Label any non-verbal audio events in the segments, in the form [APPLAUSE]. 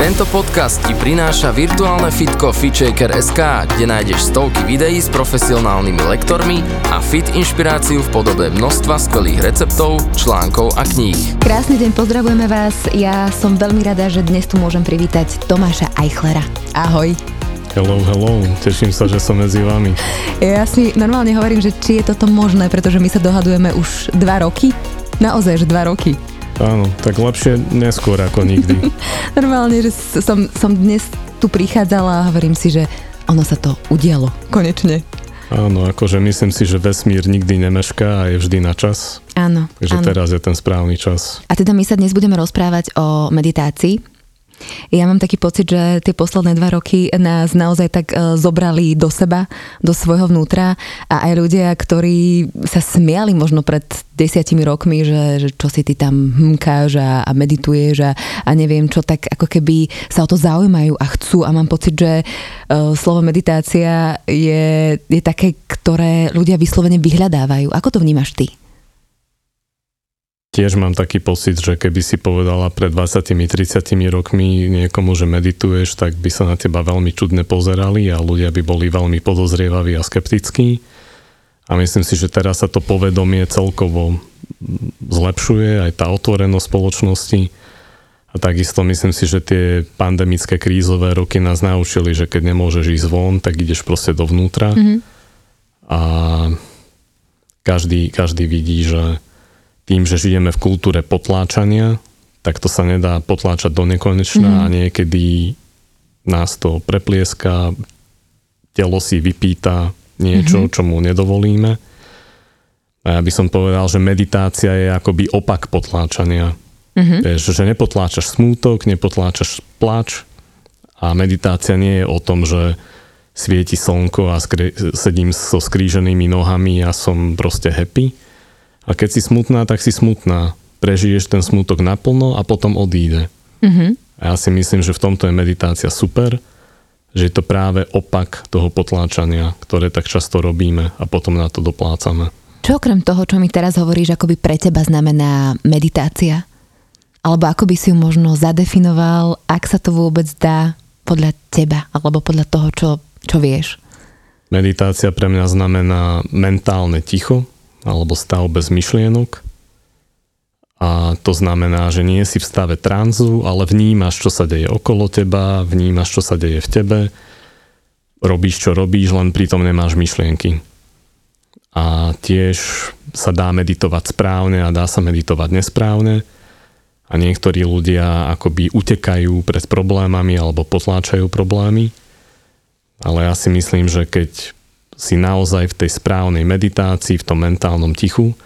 Tento podcast ti prináša virtuálne fitko FitShaker.sk, kde nájdeš stovky videí s profesionálnymi lektormi a fit inšpiráciu v podobe množstva skvelých receptov, článkov a kníh. Krásny deň, pozdravujeme vás. Ja som veľmi rada, že dnes tu môžem privítať Tomáša Eichlera. Ahoj. Hello, hello, teším sa, že som medzi vami. Ja si normálne hovorím, že či je toto možné, pretože my sa dohadujeme už dva roky. Naozaj, že dva roky. Áno, tak lepšie neskôr ako nikdy. [LAUGHS] Normálne, že som, som dnes tu prichádzala a hovorím si, že ono sa to udialo, konečne. Áno, akože myslím si, že vesmír nikdy nemešká a je vždy na čas. Áno. Takže áno. teraz je ten správny čas. A teda my sa dnes budeme rozprávať o meditácii. Ja mám taký pocit, že tie posledné dva roky nás naozaj tak e, zobrali do seba, do svojho vnútra a aj ľudia, ktorí sa smiali možno pred desiatimi rokmi, že, že čo si ty tam hmkáš a, a medituješ a, a neviem čo, tak ako keby sa o to zaujímajú a chcú a mám pocit, že uh, slovo meditácia je, je také, ktoré ľudia vyslovene vyhľadávajú. Ako to vnímaš ty? Tiež mám taký pocit, že keby si povedala pred 20-30 rokmi niekomu, že medituješ, tak by sa na teba veľmi čudne pozerali a ľudia by boli veľmi podozrievaví a skeptickí. A myslím si, že teraz sa to povedomie celkovo zlepšuje, aj tá otvorenosť spoločnosti. A takisto myslím si, že tie pandemické krízové roky nás naučili, že keď nemôžeš ísť von, tak ideš proste dovnútra. Mm-hmm. A každý, každý vidí, že tým, že žijeme v kultúre potláčania, tak to sa nedá potláčať do nekonečna mm-hmm. a niekedy nás to preplieska, telo si vypýta niečo, mm-hmm. čo mu nedovolíme. A ja by som povedal, že meditácia je akoby opak potláčania. Mm-hmm. Vieš, že nepotláčaš smútok, nepotláčaš plač a meditácia nie je o tom, že svieti slnko a skri- sedím so skríženými nohami a som proste happy a keď si smutná, tak si smutná. Prežiješ ten smutok naplno a potom odíde. Mm-hmm. A ja si myslím, že v tomto je meditácia super, že je to práve opak toho potláčania, ktoré tak často robíme a potom na to doplácame. Čo okrem toho, čo mi teraz hovoríš, ako by pre teba znamená meditácia? Alebo ako by si ju možno zadefinoval, ak sa to vôbec dá podľa teba, alebo podľa toho, čo, čo vieš? Meditácia pre mňa znamená mentálne ticho, alebo stav bez myšlienok. A to znamená, že nie si v stave tranzu, ale vnímaš, čo sa deje okolo teba, vnímaš, čo sa deje v tebe, robíš, čo robíš, len pritom nemáš myšlienky. A tiež sa dá meditovať správne a dá sa meditovať nesprávne. A niektorí ľudia akoby utekajú pred problémami alebo potláčajú problémy. Ale ja si myslím, že keď si naozaj v tej správnej meditácii, v tom mentálnom tichu,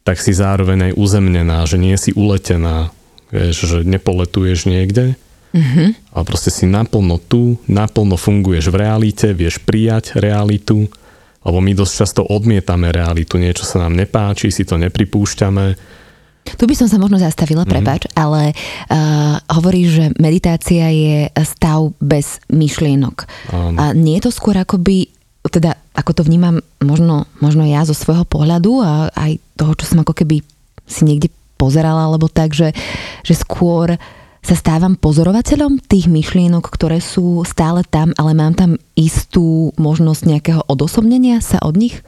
tak si zároveň aj uzemnená, že nie si uletená, vieš, že nepoletuješ niekde, mm-hmm. ale proste si naplno tu, naplno funguješ v realite, vieš prijať realitu, lebo my dosť často odmietame realitu, niečo sa nám nepáči, si to nepripúšťame, tu by som sa možno zastavila, mm-hmm. prepač, ale uh, hovoríš, že meditácia je stav bez myšlienok. Um. A nie je to skôr akoby teda ako to vnímam možno, možno ja zo svojho pohľadu a aj toho, čo som ako keby si niekde pozerala, alebo tak, že, že skôr sa stávam pozorovateľom tých myšlienok, ktoré sú stále tam, ale mám tam istú možnosť nejakého odosobnenia sa od nich?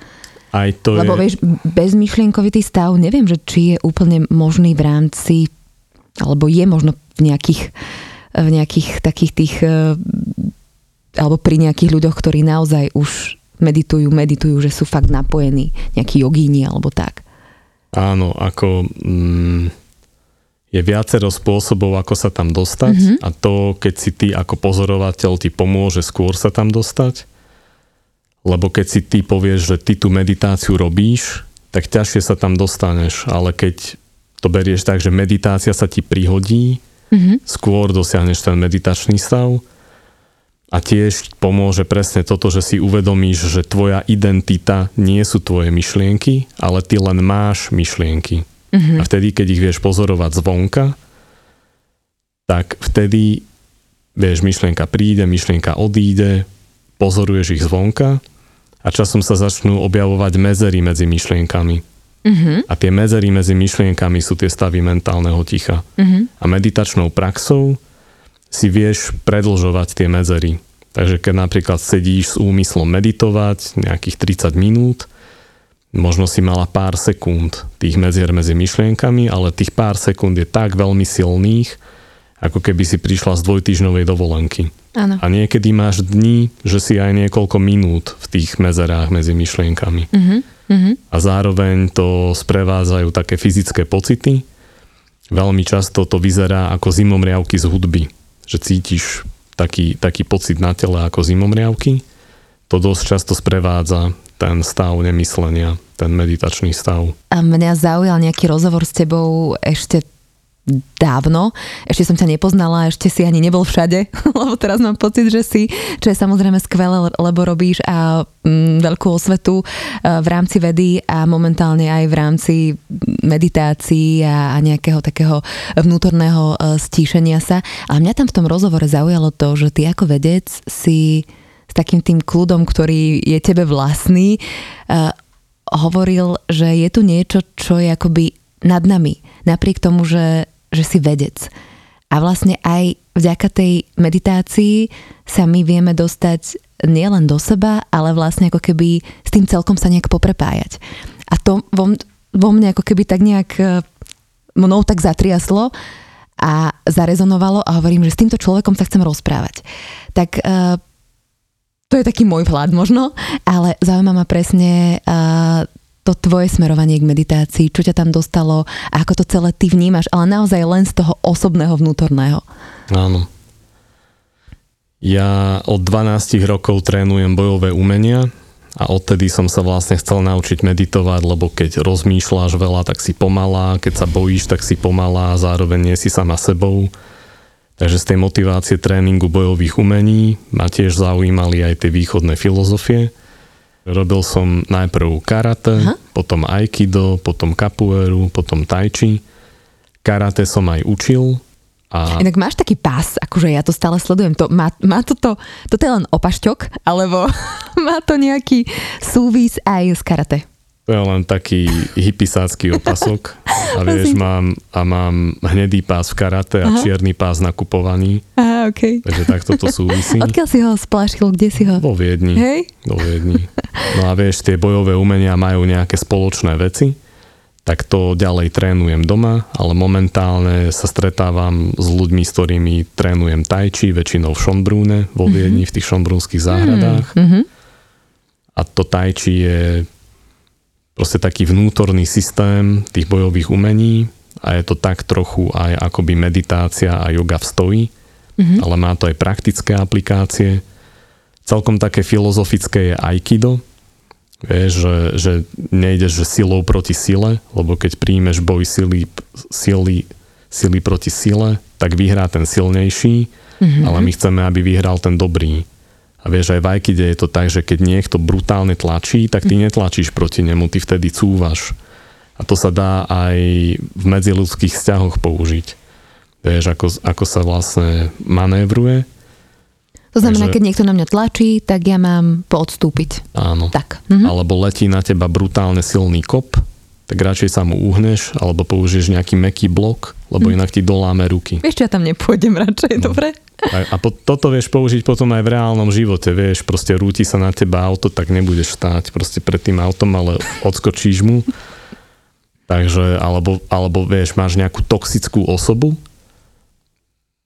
Aj to Lebo je... vieš, bezmyšlienkovitý stav, neviem, že či je úplne možný v rámci, alebo je možno v nejakých, v nejakých takých tých eh, alebo pri nejakých ľuďoch, ktorí naozaj už meditujú, meditujú, že sú fakt napojení, nejakí jogíni alebo tak. Áno, ako mm, je viacero spôsobov, ako sa tam dostať mm-hmm. a to, keď si ty ako pozorovateľ ti pomôže skôr sa tam dostať, lebo keď si ty povieš, že ty tú meditáciu robíš, tak ťažšie sa tam dostaneš, ale keď to berieš tak, že meditácia sa ti prihodí, mm-hmm. skôr dosiahneš ten meditačný stav, a tiež pomôže presne toto, že si uvedomíš, že tvoja identita nie sú tvoje myšlienky, ale ty len máš myšlienky. Uh-huh. A vtedy, keď ich vieš pozorovať zvonka, tak vtedy, vieš, myšlienka príde, myšlienka odíde, pozoruješ ich zvonka a časom sa začnú objavovať medzery medzi myšlienkami. Uh-huh. A tie medzery medzi myšlienkami sú tie stavy mentálneho ticha. Uh-huh. A meditačnou praxou si vieš predlžovať tie medzery. Takže keď napríklad sedíš s úmyslom meditovať nejakých 30 minút, možno si mala pár sekúnd tých medzier medzi myšlienkami, ale tých pár sekúnd je tak veľmi silných, ako keby si prišla z dvojtyžňovej dovolenky. Áno. A niekedy máš dní, že si aj niekoľko minút v tých mezerách medzi myšlienkami. Uh-huh, uh-huh. A zároveň to sprevádzajú také fyzické pocity. Veľmi často to vyzerá ako zimomriavky z hudby. Že cítiš taký, taký pocit na tele ako zimomriavky. To dosť často sprevádza ten stav nemyslenia, ten meditačný stav. A mňa zaujal nejaký rozhovor s tebou ešte dávno. Ešte som ťa nepoznala, ešte si ani nebol všade, [LAUGHS] lebo teraz mám pocit, že si, čo je samozrejme skvelé, lebo robíš a mm, veľkú osvetu e, v rámci vedy a momentálne aj v rámci meditácií a, a nejakého takého vnútorného e, stíšenia sa. Ale mňa tam v tom rozhovore zaujalo to, že ty ako vedec si s takým tým kľudom, ktorý je tebe vlastný, uh, hovoril, že je tu niečo, čo je akoby nad nami. Napriek tomu, že že si vedec. A vlastne aj vďaka tej meditácii sa my vieme dostať nielen do seba, ale vlastne ako keby s tým celkom sa nejak poprepájať. A to vo, vo mne ako keby tak nejak e, mnou tak zatriaslo a zarezonovalo a hovorím, že s týmto človekom sa chcem rozprávať. Tak uh, to je taký môj vhľad možno, ale zaujíma ma presne uh, to tvoje smerovanie k meditácii, čo ťa tam dostalo a ako to celé ty vnímaš, ale naozaj len z toho osobného vnútorného. Áno. Ja od 12 rokov trénujem bojové umenia a odtedy som sa vlastne chcel naučiť meditovať, lebo keď rozmýšľaš veľa, tak si pomalá, keď sa bojíš, tak si pomalá a zároveň nie si sama sebou. Takže z tej motivácie tréningu bojových umení ma tiež zaujímali aj tie východné filozofie. Robil som najprv karate, Aha. potom aikido, potom capoeiru, potom tai chi. Karate som aj učil. A... Inak máš taký pás, akože ja to stále sledujem. To, má, má toto, toto je len opašťok, alebo [LAUGHS] má to nejaký súvis aj s karate? Je len taký hypisácky opasok. A vieš, mám, a mám hnedý pás v karate a Aha. čierny pás na kupovaní. Aha, okay. Takže takto to súvisí. Odkiaľ si ho splašil? Kde si ho? Vo Viedni. Hej? Vo Viedni. No a vieš, tie bojové umenia majú nejaké spoločné veci, tak to ďalej trénujem doma, ale momentálne sa stretávam s ľuďmi, s ktorými trénujem tai chi, väčšinou v Šonbrúne, vo mhm. Viedni, mm-hmm. v tých šonbrúnskych záhradách. Mm-hmm. A to tai chi je proste taký vnútorný systém tých bojových umení a je to tak trochu aj akoby meditácia a yoga v stoji, mm-hmm. ale má to aj praktické aplikácie. Celkom také filozofické je aikido, Vieš, že, že nejdeš že silou proti sile, lebo keď príjmeš boj sily, sily, sily proti sile, tak vyhrá ten silnejší, mm-hmm. ale my chceme, aby vyhral ten dobrý. A vieš, aj v Aikide je to tak, že keď niekto brutálne tlačí, tak ty netlačíš proti nemu, ty vtedy cúvaš. A to sa dá aj v medziludských vzťahoch použiť. Vieš, ako, ako sa vlastne manévruje. To znamená, Takže, keď niekto na mňa tlačí, tak ja mám poodstúpiť. Áno. Tak. Mhm. Alebo letí na teba brutálne silný kop, tak radšej sa mu uhneš, alebo použiješ nejaký meký blok, lebo mhm. inak ti doláme ruky. Vieš, ja tam nepôjdem radšej, no. dobre? A, a po, toto vieš použiť potom aj v reálnom živote, vieš, proste rúti sa na teba auto, tak nebudeš stáť proste pred tým autom, ale odskočíš mu. Takže, alebo, alebo vieš, máš nejakú toxickú osobu,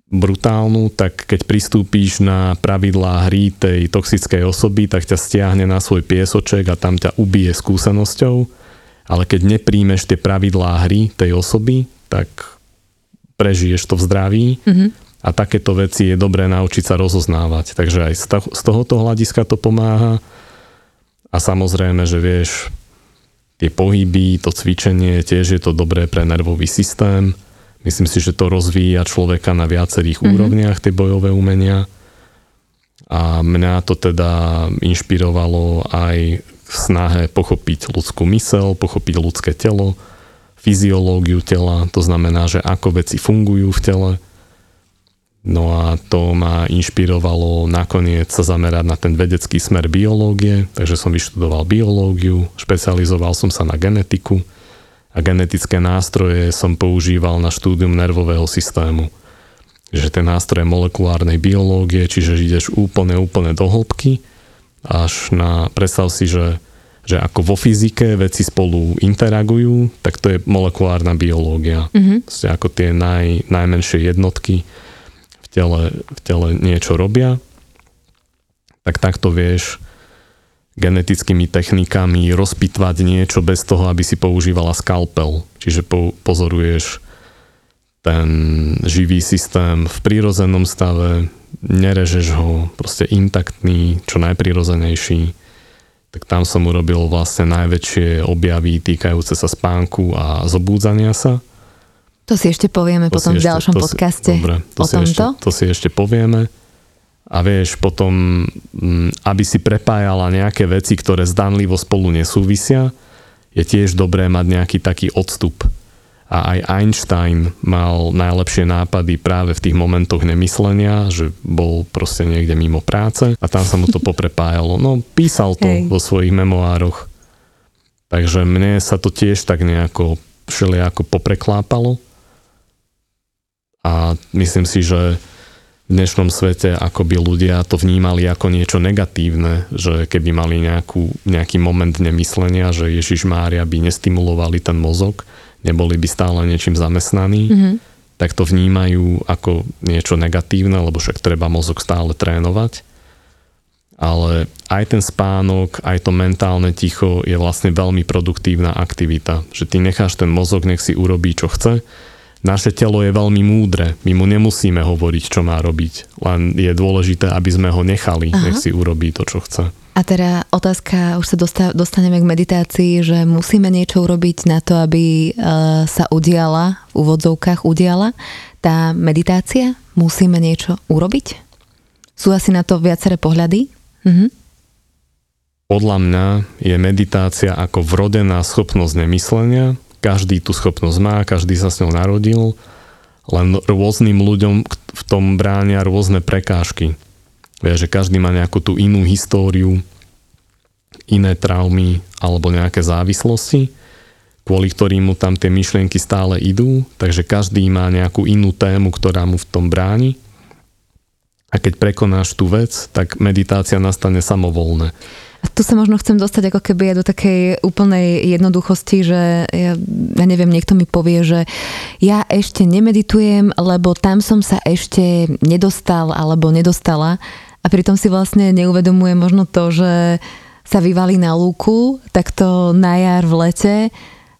brutálnu, tak keď pristúpíš na pravidlá hry tej toxickej osoby, tak ťa stiahne na svoj piesoček a tam ťa ubije skúsenosťou, ale keď nepríjmeš tie pravidlá hry tej osoby, tak prežiješ to v zdraví. Mm-hmm a takéto veci je dobré naučiť sa rozoznávať. Takže aj z tohoto hľadiska to pomáha. A samozrejme, že vieš, tie pohyby, to cvičenie, tiež je to dobré pre nervový systém. Myslím si, že to rozvíja človeka na viacerých mm-hmm. úrovniach, tie bojové umenia. A mňa to teda inšpirovalo aj v snahe pochopiť ľudskú mysel, pochopiť ľudské telo, fyziológiu tela, to znamená, že ako veci fungujú v tele. No a to ma inšpirovalo nakoniec sa zamerať na ten vedecký smer biológie, takže som vyštudoval biológiu, špecializoval som sa na genetiku a genetické nástroje som používal na štúdium nervového systému. Že ten nástroj molekulárnej biológie, čiže ideš úplne, úplne do hĺbky, až na, predstav si, že že ako vo fyzike veci spolu interagujú, tak to je molekulárna biológia. Mm-hmm. ako tie naj, najmenšie jednotky tele, v tele niečo robia. Tak takto vieš genetickými technikami rozpitvať niečo bez toho, aby si používala skalpel. Čiže po, pozoruješ ten živý systém v prírodzenom stave, nerežeš ho, proste intaktný, čo najprirodzenejší tak tam som urobil vlastne najväčšie objavy týkajúce sa spánku a zobúdzania sa. To si ešte povieme to potom v ďalšom to podcaste si, dobre, to o si tomto. Ešte, to si ešte povieme. A vieš, potom, mm, aby si prepájala nejaké veci, ktoré zdanlivo spolu nesúvisia, je tiež dobré mať nejaký taký odstup a aj Einstein mal najlepšie nápady práve v tých momentoch nemyslenia, že bol proste niekde mimo práce a tam sa mu to [LAUGHS] poprepájalo. No, písal to Hej. vo svojich memoároch. Takže mne sa to tiež tak nejako všelijako popreklápalo. A myslím si, že v dnešnom svete ako by ľudia to vnímali ako niečo negatívne, že keby mali nejakú, nejaký moment nemyslenia, že Ježiš Mária by nestimulovali ten mozog, neboli by stále niečím zamestnaní, mm-hmm. tak to vnímajú ako niečo negatívne, lebo však treba mozog stále trénovať. Ale aj ten spánok, aj to mentálne ticho je vlastne veľmi produktívna aktivita. Že ty necháš ten mozog, nech si urobí, čo chce. Naše telo je veľmi múdre. My mu nemusíme hovoriť, čo má robiť. Len je dôležité, aby sme ho nechali, Aha. nech si urobí to, čo chce. A teda otázka, už sa dostaneme k meditácii, že musíme niečo urobiť na to, aby e, sa udiala, v úvodzovkách udiala tá meditácia? Musíme niečo urobiť? Sú asi na to viaceré pohľady? Mhm. Podľa mňa je meditácia ako vrodená schopnosť nemyslenia. Každý tú schopnosť má, každý sa s ňou narodil, len rôznym ľuďom v tom bránia rôzne prekážky. Vie, že každý má nejakú tú inú históriu, iné traumy alebo nejaké závislosti, kvôli ktorým mu tam tie myšlienky stále idú, takže každý má nejakú inú tému, ktorá mu v tom bráni. A keď prekonáš tú vec, tak meditácia nastane samovolne. Tu sa možno chcem dostať ako keby aj do takej úplnej jednoduchosti, že ja, ja neviem, niekto mi povie, že ja ešte nemeditujem, lebo tam som sa ešte nedostal alebo nedostala a pritom si vlastne neuvedomuje možno to, že sa vyvalí na lúku, takto na jar v lete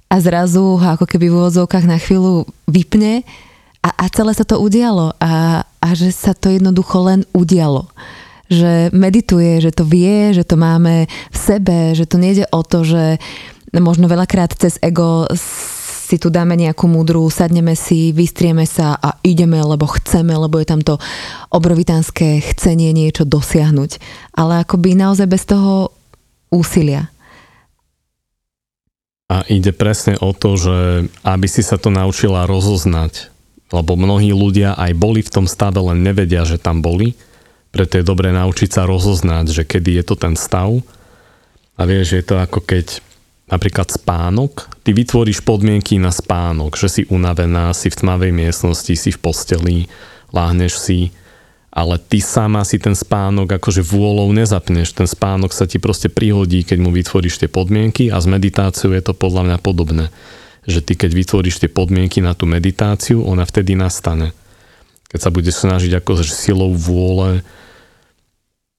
a zrazu ho ako keby v úvodzovkách na chvíľu vypne a, a celé sa to udialo a, a že sa to jednoducho len udialo. Že medituje, že to vie, že to máme v sebe, že to nejde o to, že možno veľakrát cez ego si tu dáme nejakú múdru, sadneme si, vystrieme sa a ideme, lebo chceme, lebo je tam to obrovitánske chcenie niečo dosiahnuť. Ale akoby naozaj bez toho úsilia. A ide presne o to, že aby si sa to naučila rozoznať, lebo mnohí ľudia aj boli v tom stave, len nevedia, že tam boli, preto je dobré naučiť sa rozoznať, že kedy je to ten stav. A vieš, je to ako keď napríklad spánok, ty vytvoríš podmienky na spánok, že si unavená, si v tmavej miestnosti, si v posteli, láhneš si, ale ty sama si ten spánok akože vôľou nezapneš. Ten spánok sa ti proste prihodí, keď mu vytvoríš tie podmienky a s meditáciou je to podľa mňa podobné. Že ty keď vytvoríš tie podmienky na tú meditáciu, ona vtedy nastane. Keď sa budeš snažiť akože silou vôle,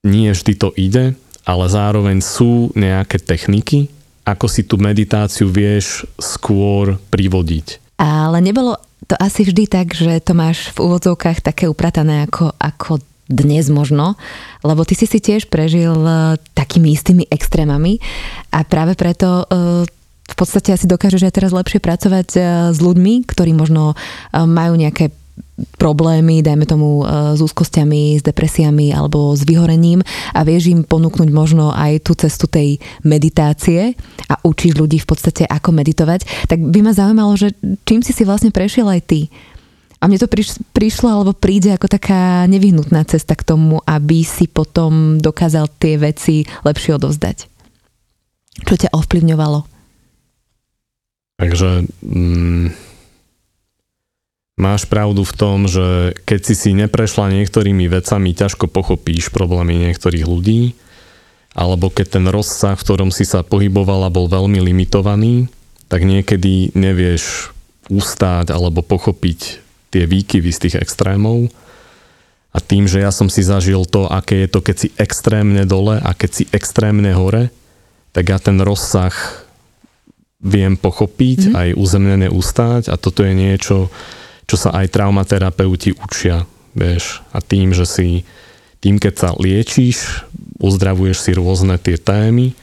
nie vždy to ide, ale zároveň sú nejaké techniky, ako si tú meditáciu vieš skôr privodiť. Ale nebolo to asi vždy tak, že to máš v úvodzovkách také upratané ako, ako dnes možno, lebo ty si si tiež prežil e, takými istými extrémami a práve preto e, v podstate asi dokážeš aj teraz lepšie pracovať e, s ľuďmi, ktorí možno majú nejaké problémy, dajme tomu e, s úzkosťami, s depresiami alebo s vyhorením a vieš im ponúknuť možno aj tú cestu tej meditácie a učiť ľudí v podstate ako meditovať, tak by ma zaujímalo, že čím si si vlastne prešiel aj ty. A mne to priš, prišlo alebo príde ako taká nevyhnutná cesta k tomu, aby si potom dokázal tie veci lepšie odovzdať. Čo ťa ovplyvňovalo? Takže mm, máš pravdu v tom, že keď si si neprešla niektorými vecami, ťažko pochopíš problémy niektorých ľudí, alebo keď ten rozsah, v ktorom si sa pohybovala, bol veľmi limitovaný, tak niekedy nevieš ustáť alebo pochopiť tie výkyvy z tých extrémov. A tým, že ja som si zažil to, aké je to, keď si extrémne dole a keď si extrémne hore, tak ja ten rozsah viem pochopiť, mm-hmm. aj uzemnené ustáť a toto je niečo, čo sa aj traumaterapeuti učia, vieš. A tým, že si, tým keď sa liečíš, uzdravuješ si rôzne tie témy,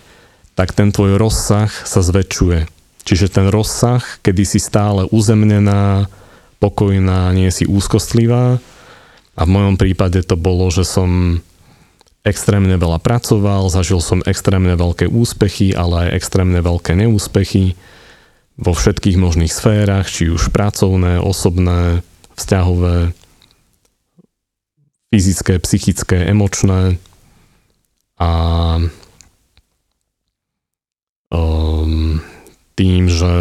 tak ten tvoj rozsah sa zväčšuje. Čiže ten rozsah, kedy si stále uzemnená, pokojná, nie si úzkostlivá. A v mojom prípade to bolo, že som extrémne veľa pracoval, zažil som extrémne veľké úspechy, ale aj extrémne veľké neúspechy vo všetkých možných sférach, či už pracovné, osobné, vzťahové, fyzické, psychické, emočné. A um, tým, že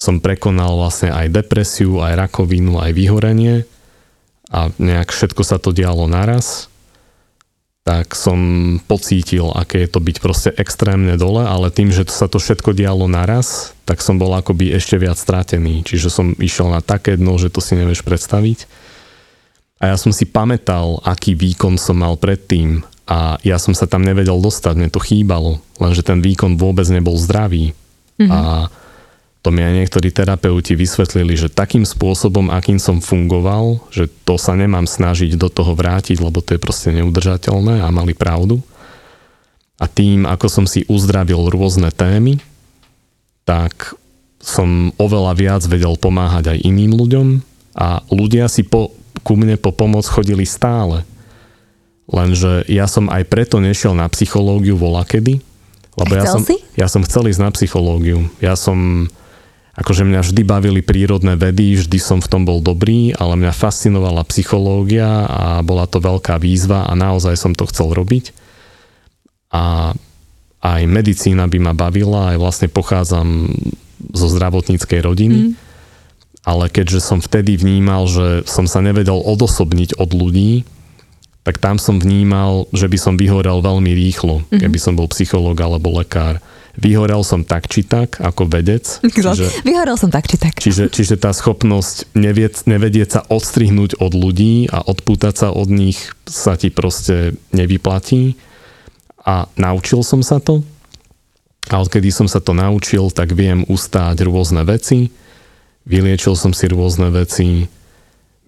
som prekonal vlastne aj depresiu, aj rakovinu, aj vyhorenie a nejak všetko sa to dialo naraz, tak som pocítil, aké je to byť proste extrémne dole, ale tým, že sa to všetko dialo naraz, tak som bol akoby ešte viac stratený. Čiže som išiel na také dno, že to si nevieš predstaviť. A ja som si pamätal, aký výkon som mal predtým a ja som sa tam nevedel dostať, mne to chýbalo, lenže ten výkon vôbec nebol zdravý. Mm-hmm. A to mi aj niektorí terapeuti vysvetlili, že takým spôsobom, akým som fungoval, že to sa nemám snažiť do toho vrátiť, lebo to je proste neudržateľné a mali pravdu. A tým, ako som si uzdravil rôzne témy, tak som oveľa viac vedel pomáhať aj iným ľuďom a ľudia si po, ku mne po pomoc chodili stále. Lenže ja som aj preto nešiel na psychológiu volakedy, lebo ja som, si? ja som chcel ísť na psychológiu. Ja som akože mňa vždy bavili prírodné vedy, vždy som v tom bol dobrý, ale mňa fascinovala psychológia a bola to veľká výzva a naozaj som to chcel robiť. A aj medicína by ma bavila, aj vlastne pochádzam zo zdravotníckej rodiny. Mm. Ale keďže som vtedy vnímal, že som sa nevedel odosobniť od ľudí, tak tam som vnímal, že by som vyhorel veľmi rýchlo, mm-hmm. keby som bol psychológ alebo lekár vyhorel som tak či tak ako vedec. [LAUGHS] Čiže, vyhorel som tak či tak. Čiže, čiže tá schopnosť neviec, nevedieť sa odstrihnúť od ľudí a odpútať sa od nich sa ti proste nevyplatí. A naučil som sa to. A odkedy som sa to naučil, tak viem ustáť rôzne veci. Vyliečil som si rôzne veci.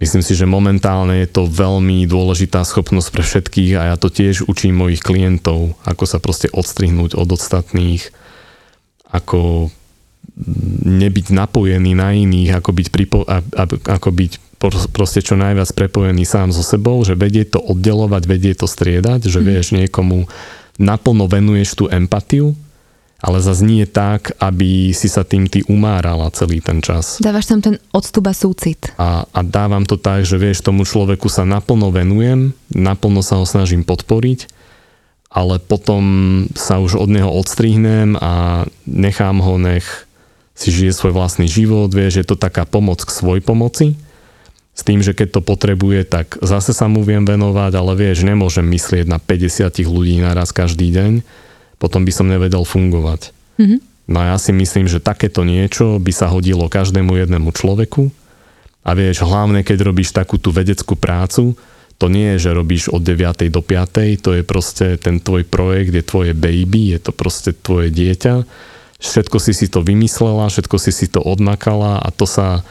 Myslím si, že momentálne je to veľmi dôležitá schopnosť pre všetkých a ja to tiež učím mojich klientov, ako sa proste odstrihnúť od ostatných, ako nebyť napojený na iných, ako byť, pripo- ako byť proste čo najviac prepojený sám so sebou, že vedie to oddelovať, vedie to striedať, že mhm. vieš niekomu naplno venuješ tú empatiu ale zase nie tak, aby si sa tým ty umárala celý ten čas. Dávaš tam ten odstup a súcit. A, a dávam to tak, že vieš, tomu človeku sa naplno venujem, naplno sa ho snažím podporiť, ale potom sa už od neho odstrihnem a nechám ho, nech si žije svoj vlastný život, vieš, je to taká pomoc k svoj pomoci. S tým, že keď to potrebuje, tak zase sa mu viem venovať, ale vieš, nemôžem myslieť na 50 ľudí naraz každý deň potom by som nevedel fungovať. Mm-hmm. No a ja si myslím, že takéto niečo by sa hodilo každému jednému človeku. A vieš, hlavne keď robíš takú tú vedeckú prácu, to nie je, že robíš od 9. do 5. To je proste ten tvoj projekt, je tvoje baby, je to proste tvoje dieťa. Všetko si si to vymyslela, všetko si si to odmakala a to sa,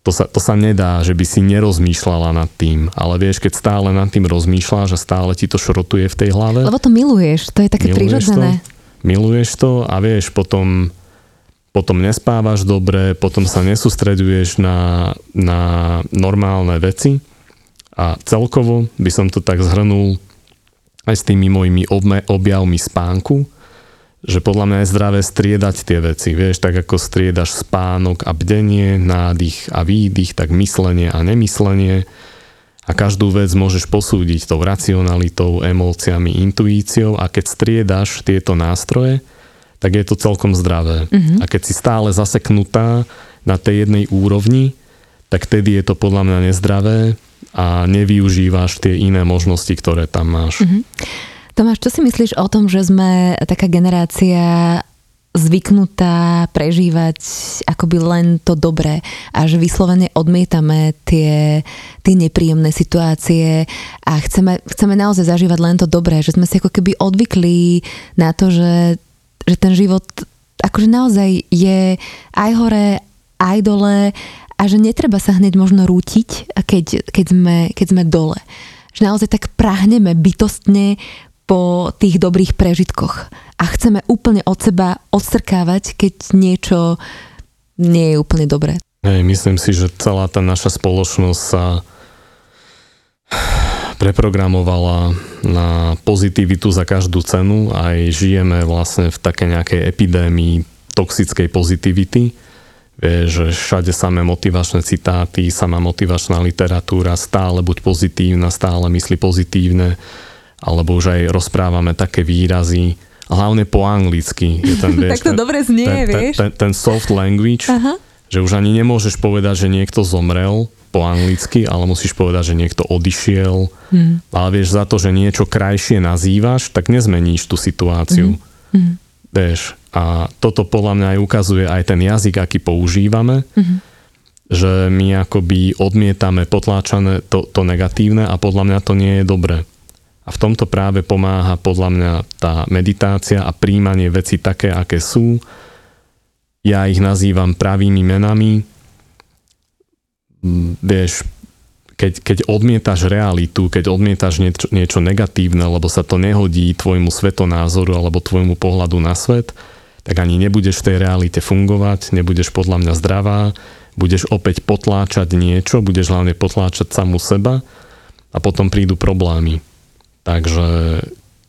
to sa, to sa nedá, že by si nerozmýšľala nad tým. Ale vieš, keď stále nad tým rozmýšľaš a stále ti to šrotuje v tej hlave. Lebo to miluješ, to je také miluješ prirodzené. To, miluješ to a vieš, potom potom nespávaš dobre, potom sa nesústreduješ na, na normálne veci a celkovo by som to tak zhrnul aj s tými mojimi objavmi spánku, že podľa mňa je zdravé striedať tie veci. Vieš, tak ako striedaš spánok a bdenie, nádych a výdych, tak myslenie a nemyslenie. A každú vec môžeš posúdiť tou racionalitou, emóciami, intuíciou a keď striedaš tieto nástroje, tak je to celkom zdravé. Mm-hmm. A keď si stále zaseknutá na tej jednej úrovni, tak tedy je to podľa mňa nezdravé a nevyužívaš tie iné možnosti, ktoré tam máš. Mm-hmm. Tomáš, čo si myslíš o tom, že sme taká generácia zvyknutá prežívať akoby len to dobré a že vyslovene odmietame tie, tie nepríjemné situácie a chceme, chceme naozaj zažívať len to dobré, že sme si ako keby odvykli na to, že, že ten život akože naozaj je aj hore, aj dole a že netreba sa hneď možno rútiť, keď, keď, sme, keď sme dole. Že naozaj tak prahneme bytostne po tých dobrých prežitkoch a chceme úplne od seba odstrkávať, keď niečo nie je úplne dobré. Hej, myslím si, že celá tá naša spoločnosť sa preprogramovala na pozitivitu za každú cenu. Aj žijeme vlastne v také nejakej epidémii toxickej pozitivity že všade samé motivačné citáty, samá motivačná literatúra, stále buď pozitívna, stále mysli pozitívne, alebo už aj rozprávame také výrazy, hlavne po anglicky. Je ten, [LAUGHS] vieš, tak to ten, dobre znie, ten, vieš. Ten, ten, ten soft language, Aha. že už ani nemôžeš povedať, že niekto zomrel po anglicky, ale musíš povedať, že niekto odišiel. Hmm. Ale vieš, za to, že niečo krajšie nazývaš, tak nezmeníš tú situáciu. Hmm. Hmm. Vieš, a toto podľa mňa aj ukazuje aj ten jazyk, aký používame, mm-hmm. že my akoby odmietame potláčané to, to negatívne a podľa mňa to nie je dobré. A v tomto práve pomáha podľa mňa tá meditácia a príjmanie veci také, aké sú. Ja ich nazývam pravými menami. Vieš, keď, keď odmietaš realitu, keď odmietaš niečo, niečo negatívne, lebo sa to nehodí tvojmu svetonázoru alebo tvojmu pohľadu na svet, tak ani nebudeš v tej realite fungovať, nebudeš podľa mňa zdravá, budeš opäť potláčať niečo, budeš hlavne potláčať samú seba a potom prídu problémy. Takže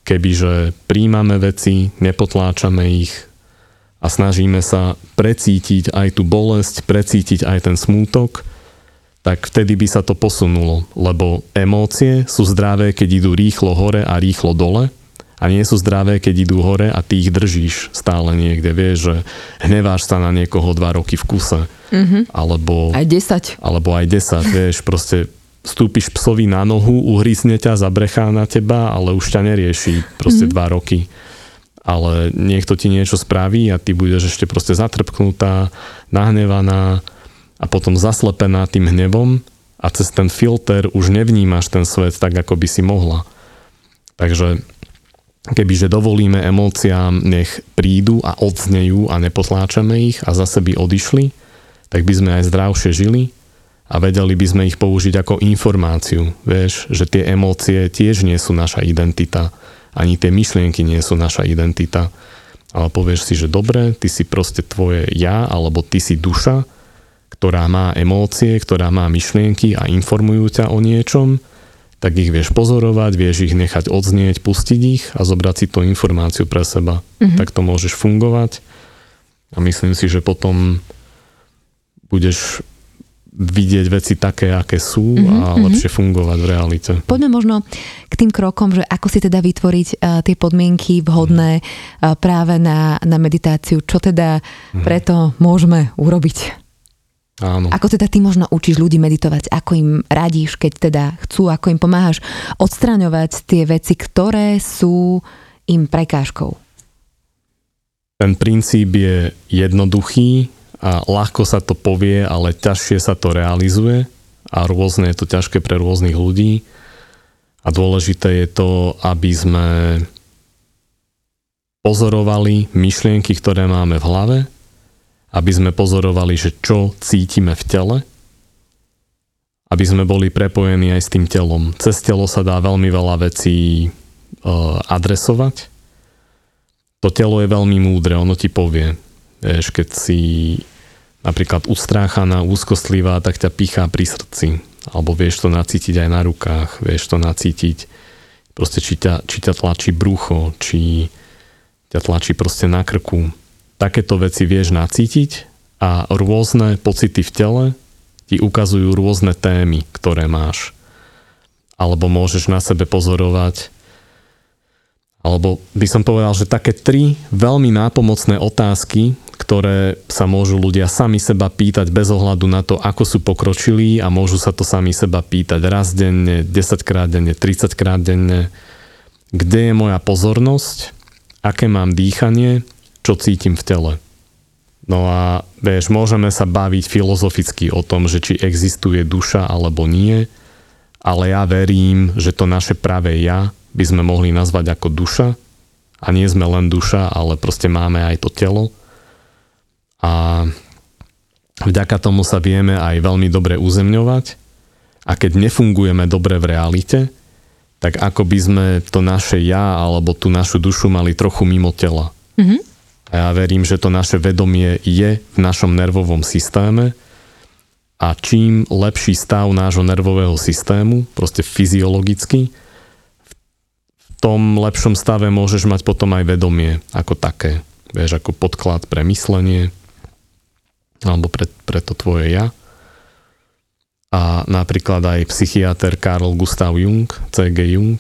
kebyže príjmame veci, nepotláčame ich a snažíme sa precítiť aj tú bolesť, precítiť aj ten smútok, tak vtedy by sa to posunulo, lebo emócie sú zdravé, keď idú rýchlo hore a rýchlo dole a nie sú zdravé, keď idú hore a ty ich držíš stále niekde. Vieš, že hneváš sa na niekoho dva roky v kuse. Mm-hmm. Alebo, aj 10. Alebo aj 10, vieš, proste vstúpiš psovi na nohu, uhrízne ťa, zabrechá na teba, ale už ťa nerieši proste mm-hmm. dva roky. Ale niekto ti niečo spraví a ty budeš ešte proste zatrpknutá, nahnevaná a potom zaslepená tým hnevom a cez ten filter už nevnímaš ten svet tak, ako by si mohla. Takže kebyže dovolíme emóciám, nech prídu a odznejú a nepotláčame ich a zase by odišli, tak by sme aj zdravšie žili a vedeli by sme ich použiť ako informáciu. Vieš, že tie emócie tiež nie sú naša identita, ani tie myšlienky nie sú naša identita. Ale povieš si, že dobre, ty si proste tvoje ja, alebo ty si duša, ktorá má emócie, ktorá má myšlienky a informujú ťa o niečom tak ich vieš pozorovať, vieš ich nechať odznieť, pustiť ich a zobrať si tú informáciu pre seba. Mm-hmm. Tak to môžeš fungovať a myslím si, že potom budeš vidieť veci také, aké sú mm-hmm, a mhm. lepšie fungovať v realite. Poďme možno k tým krokom, že ako si teda vytvoriť uh, tie podmienky vhodné uh, práve na, na meditáciu. Čo teda mm-hmm. preto môžeme urobiť? Áno. Ako teda ty možno učíš ľudí meditovať? Ako im radíš, keď teda chcú? Ako im pomáhaš odstraňovať tie veci, ktoré sú im prekážkou? Ten princíp je jednoduchý a ľahko sa to povie, ale ťažšie sa to realizuje a rôzne je to ťažké pre rôznych ľudí. A dôležité je to, aby sme pozorovali myšlienky, ktoré máme v hlave aby sme pozorovali, že čo cítime v tele, aby sme boli prepojení aj s tým telom. Cez telo sa dá veľmi veľa vecí uh, adresovať. To telo je veľmi múdre, ono ti povie. Vieš, keď si napríklad ustráchaná, úzkostlivá, tak ťa pichá pri srdci. Alebo vieš to nacítiť aj na rukách, vieš to nacítiť proste či ťa, či ťa tlačí brucho, či ťa tlačí proste na krku. Takéto veci vieš nacítiť a rôzne pocity v tele ti ukazujú rôzne témy, ktoré máš. Alebo môžeš na sebe pozorovať alebo by som povedal, že také tri veľmi nápomocné otázky, ktoré sa môžu ľudia sami seba pýtať bez ohľadu na to, ako sú pokročilí a môžu sa to sami seba pýtať raz denne, 10 krát denne, 30 krát denne. Kde je moja pozornosť? Aké mám dýchanie? Čo cítim v tele? No a vieš, môžeme sa baviť filozoficky o tom, že či existuje duša alebo nie, ale ja verím, že to naše pravé ja by sme mohli nazvať ako duša a nie sme len duša, ale proste máme aj to telo a vďaka tomu sa vieme aj veľmi dobre uzemňovať a keď nefungujeme dobre v realite, tak ako by sme to naše ja alebo tú našu dušu mali trochu mimo tela. Mm-hmm. A ja verím, že to naše vedomie je v našom nervovom systéme a čím lepší stav nášho nervového systému, proste fyziologicky, tom lepšom stave môžeš mať potom aj vedomie ako také. Vieš, ako podklad pre myslenie alebo pre, pre to tvoje ja. A napríklad aj psychiatr Carl Gustav Jung, C.G. Jung,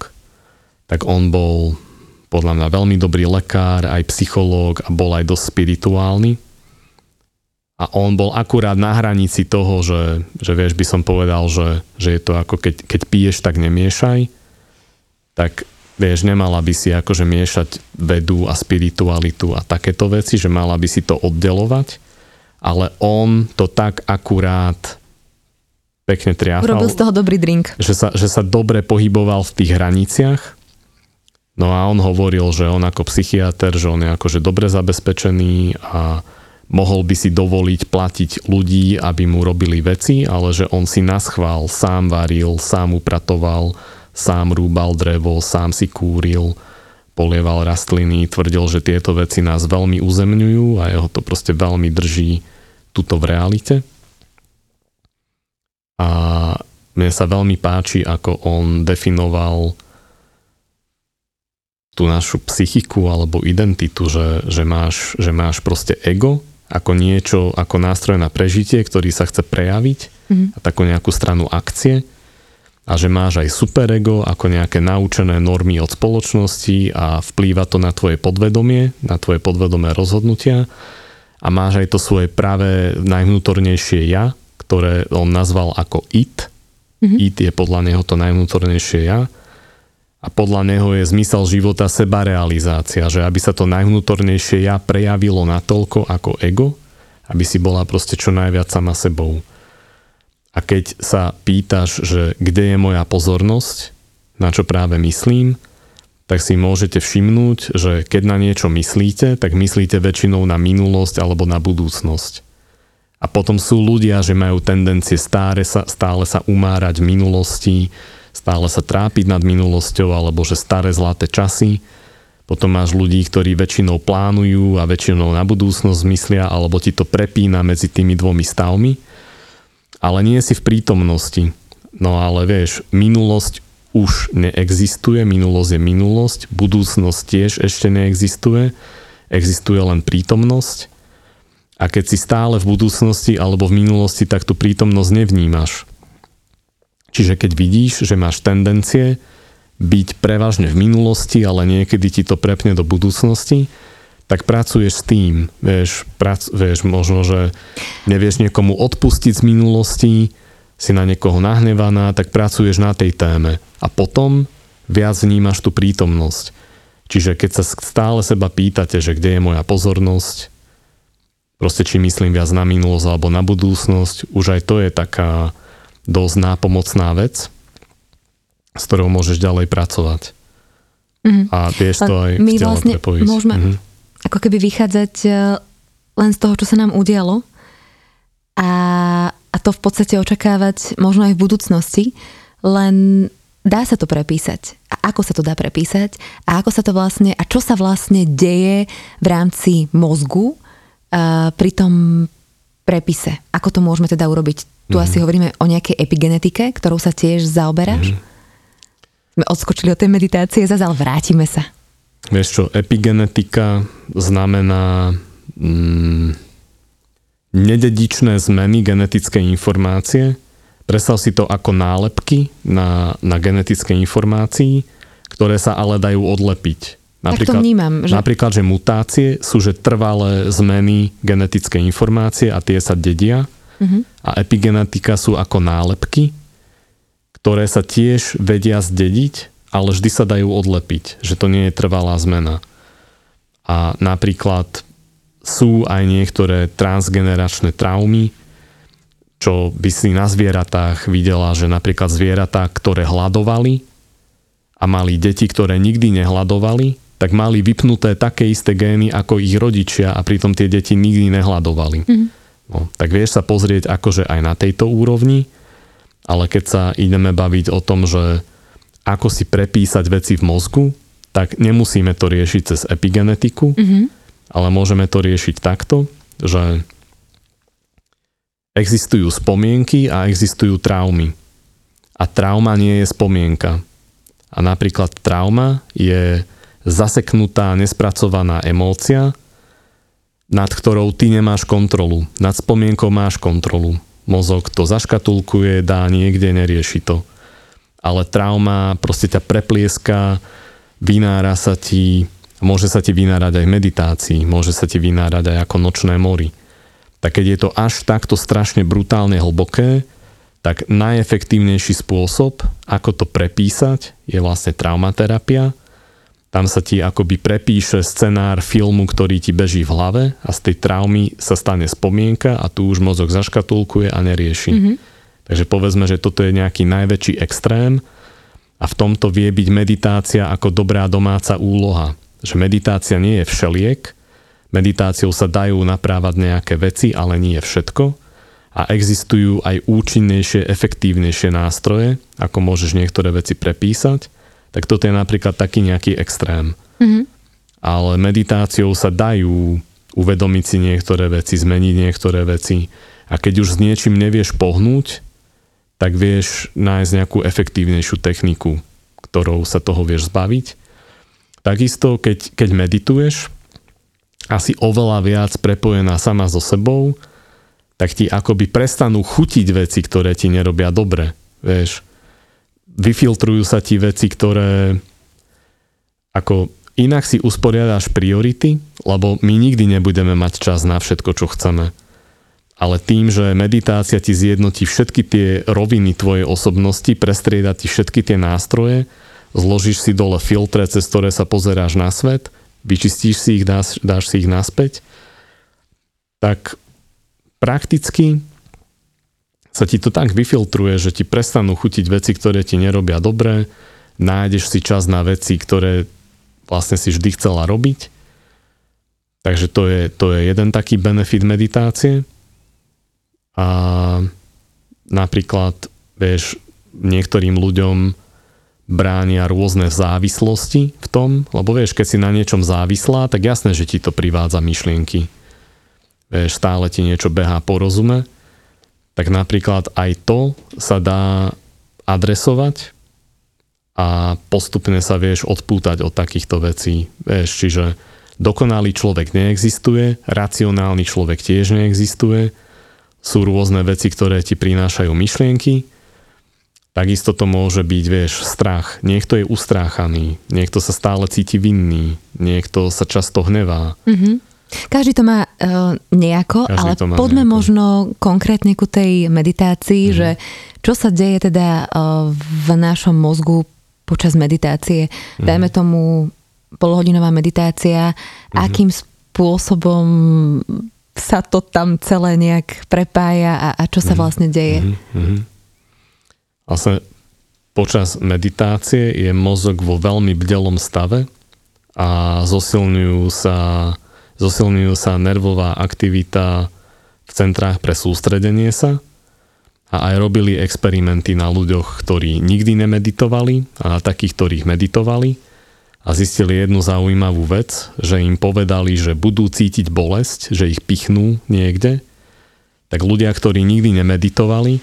tak on bol podľa mňa veľmi dobrý lekár, aj psychológ a bol aj dosť spirituálny. A on bol akurát na hranici toho, že, že vieš, by som povedal, že, že je to ako keď, keď piješ, tak nemiešaj. Tak Vieš, nemala by si akože miešať vedu a spiritualitu a takéto veci, že mala by si to oddelovať, ale on to tak akurát pekne triafal. Urobil z toho dobrý drink. Že sa, že sa dobre pohyboval v tých hraniciach. No a on hovoril, že on ako psychiatr, že on je akože dobre zabezpečený a mohol by si dovoliť platiť ľudí, aby mu robili veci, ale že on si naschvál sám varil, sám upratoval, sám rúbal drevo, sám si kúril, polieval rastliny, tvrdil, že tieto veci nás veľmi uzemňujú a jeho to proste veľmi drží tuto v realite. A mne sa veľmi páči, ako on definoval tú našu psychiku alebo identitu, že, že, máš, že máš proste ego ako niečo, ako nástroj na prežitie, ktorý sa chce prejaviť mm-hmm. a takú nejakú stranu akcie a že máš aj superego ako nejaké naučené normy od spoločnosti a vplýva to na tvoje podvedomie, na tvoje podvedomé rozhodnutia a máš aj to svoje práve najvnútornejšie ja, ktoré on nazval ako it. Mm-hmm. It je podľa neho to najvnútornejšie ja a podľa neho je zmysel života sebarealizácia, že aby sa to najvnútornejšie ja prejavilo natoľko ako ego, aby si bola proste čo najviac sama sebou. A keď sa pýtaš, že kde je moja pozornosť, na čo práve myslím, tak si môžete všimnúť, že keď na niečo myslíte, tak myslíte väčšinou na minulosť alebo na budúcnosť. A potom sú ľudia, že majú tendencie stále sa, stále sa umárať v minulosti, stále sa trápiť nad minulosťou alebo že staré zlaté časy. Potom máš ľudí, ktorí väčšinou plánujú a väčšinou na budúcnosť myslia alebo ti to prepína medzi tými dvomi stavmi ale nie si v prítomnosti. No ale vieš, minulosť už neexistuje, minulosť je minulosť, budúcnosť tiež ešte neexistuje, existuje len prítomnosť. A keď si stále v budúcnosti alebo v minulosti, tak tú prítomnosť nevnímaš. Čiže keď vidíš, že máš tendencie byť prevažne v minulosti, ale niekedy ti to prepne do budúcnosti, tak pracuješ s tým, vieš, prac, vieš, možno, že nevieš niekomu odpustiť z minulosti, si na niekoho nahnevaná, tak pracuješ na tej téme a potom viac vnímaš tú prítomnosť. Čiže keď sa stále seba pýtate, že kde je moja pozornosť, proste či myslím viac na minulosť alebo na budúcnosť, už aj to je taká dosť nápomocná vec, s ktorou môžeš ďalej pracovať. Mm-hmm. A vieš to aj my vlastne prepojiť. Môžeme, mm-hmm ako keby vychádzať e, len z toho, čo sa nám udialo a, a to v podstate očakávať možno aj v budúcnosti, len dá sa to prepísať. A ako sa to dá prepísať? A ako sa to vlastne, a čo sa vlastne deje v rámci mozgu, pri tom prepise. Ako to môžeme teda urobiť? Tu mm-hmm. asi hovoríme o nejakej epigenetike, ktorou sa tiež zaoberáš. Mm-hmm. Sme odskočili od tej meditácie, zase ale vrátime sa. Vieš čo, epigenetika znamená mm, nededičné zmeny genetickej informácie. Predstav si to ako nálepky na, na genetické informácii, ktoré sa ale dajú odlepiť. Napríklad, tak to vnímam. Že... Napríklad, že mutácie sú že trvalé zmeny genetické informácie a tie sa dedia. Uh-huh. A epigenetika sú ako nálepky, ktoré sa tiež vedia zdediť, ale vždy sa dajú odlepiť, že to nie je trvalá zmena. A napríklad sú aj niektoré transgeneračné traumy, čo by si na zvieratách videla, že napríklad zvieratá, ktoré hľadovali a mali deti, ktoré nikdy nehľadovali, tak mali vypnuté také isté gény ako ich rodičia a pritom tie deti nikdy nehľadovali. Mm. No, tak vieš sa pozrieť akože aj na tejto úrovni, ale keď sa ideme baviť o tom, že ako si prepísať veci v mozgu, tak nemusíme to riešiť cez epigenetiku, mm-hmm. Ale môžeme to riešiť takto, že existujú spomienky a existujú traumy. A trauma nie je spomienka. A napríklad trauma je zaseknutá, nespracovaná emócia, nad ktorou ty nemáš kontrolu. Nad spomienkou máš kontrolu. Mozog to zaškatulkuje, dá niekde, nerieši to. Ale trauma proste ťa preplieska, vynára sa ti, môže sa ti vynárať aj v meditácii, môže sa ti vynárať aj ako nočné mori. Tak keď je to až takto strašne brutálne hlboké, tak najefektívnejší spôsob, ako to prepísať, je vlastne traumaterapia, tam sa ti akoby prepíše scenár filmu, ktorý ti beží v hlave a z tej traumy sa stane spomienka a tu už mozog zaškatulkuje a nerieši. Mm-hmm. Takže povedzme, že toto je nejaký najväčší extrém a v tomto vie byť meditácia ako dobrá domáca úloha. Že meditácia nie je všeliek, meditáciou sa dajú naprávať nejaké veci, ale nie je všetko a existujú aj účinnejšie, efektívnejšie nástroje, ako môžeš niektoré veci prepísať tak toto je napríklad taký nejaký extrém. Mm-hmm. Ale meditáciou sa dajú uvedomiť si niektoré veci, zmeniť niektoré veci. A keď už s niečím nevieš pohnúť, tak vieš nájsť nejakú efektívnejšiu techniku, ktorou sa toho vieš zbaviť. Takisto, keď, keď medituješ, asi oveľa viac prepojená sama so sebou, tak ti akoby prestanú chutiť veci, ktoré ti nerobia dobre. Vieš, vyfiltrujú sa ti veci, ktoré ako inak si usporiadaš priority, lebo my nikdy nebudeme mať čas na všetko, čo chceme. Ale tým, že meditácia ti zjednotí všetky tie roviny tvojej osobnosti, prestrieda ti všetky tie nástroje, zložíš si dole filtre, cez ktoré sa pozeráš na svet, vyčistíš si ich, dáš, dáš si ich naspäť, tak prakticky sa ti to tak vyfiltruje, že ti prestanú chutiť veci, ktoré ti nerobia dobre, nájdeš si čas na veci, ktoré vlastne si vždy chcela robiť. Takže to je, to je jeden taký benefit meditácie. A napríklad, vieš, niektorým ľuďom bránia rôzne závislosti v tom, lebo vieš, keď si na niečom závislá, tak jasné, že ti to privádza myšlienky. Vieš, stále ti niečo behá po rozume tak napríklad aj to sa dá adresovať a postupne sa vieš odpútať od takýchto vecí. Vieš, čiže dokonalý človek neexistuje, racionálny človek tiež neexistuje, sú rôzne veci, ktoré ti prinášajú myšlienky, Takisto to môže byť, vieš, strach. Niekto je ustráchaný, niekto sa stále cíti vinný, niekto sa často hnevá. Mm-hmm. Každý to má uh, nejako, Každý ale má poďme nejako. možno konkrétne ku tej meditácii, mm. že čo sa deje teda uh, v našom mozgu počas meditácie. Mm. Dajme tomu polhodinová meditácia, mm. akým spôsobom sa to tam celé nejak prepája a, a čo sa mm. vlastne deje. Mm-hmm. Vlastne počas meditácie je mozog vo veľmi bdelom stave a zosilňujú sa zosilňujú sa nervová aktivita v centrách pre sústredenie sa a aj robili experimenty na ľuďoch, ktorí nikdy nemeditovali a na takých, ktorých meditovali a zistili jednu zaujímavú vec, že im povedali, že budú cítiť bolesť, že ich pichnú niekde, tak ľudia, ktorí nikdy nemeditovali,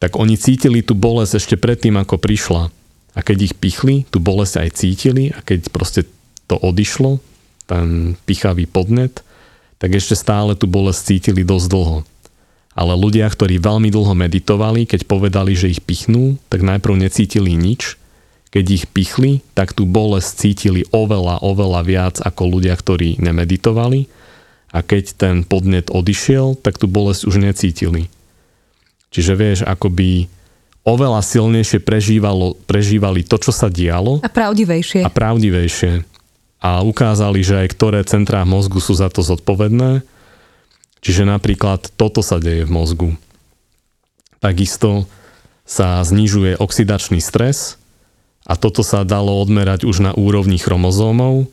tak oni cítili tú bolesť ešte predtým, ako prišla. A keď ich pichli, tú bolesť aj cítili a keď proste to odišlo, ten pichavý podnet, tak ešte stále tú bolesť cítili dosť dlho. Ale ľudia, ktorí veľmi dlho meditovali, keď povedali, že ich pichnú, tak najprv necítili nič keď ich pichli, tak tú bolesť cítili oveľa, oveľa viac ako ľudia, ktorí nemeditovali a keď ten podnet odišiel, tak tú bolesť už necítili. Čiže vieš, akoby oveľa silnejšie prežívalo, prežívali to, čo sa dialo. A pravdivejšie. A pravdivejšie. A ukázali, že aj ktoré centrá mozgu sú za to zodpovedné. Čiže napríklad toto sa deje v mozgu. Takisto sa znižuje oxidačný stres, a toto sa dalo odmerať už na úrovni chromozómov.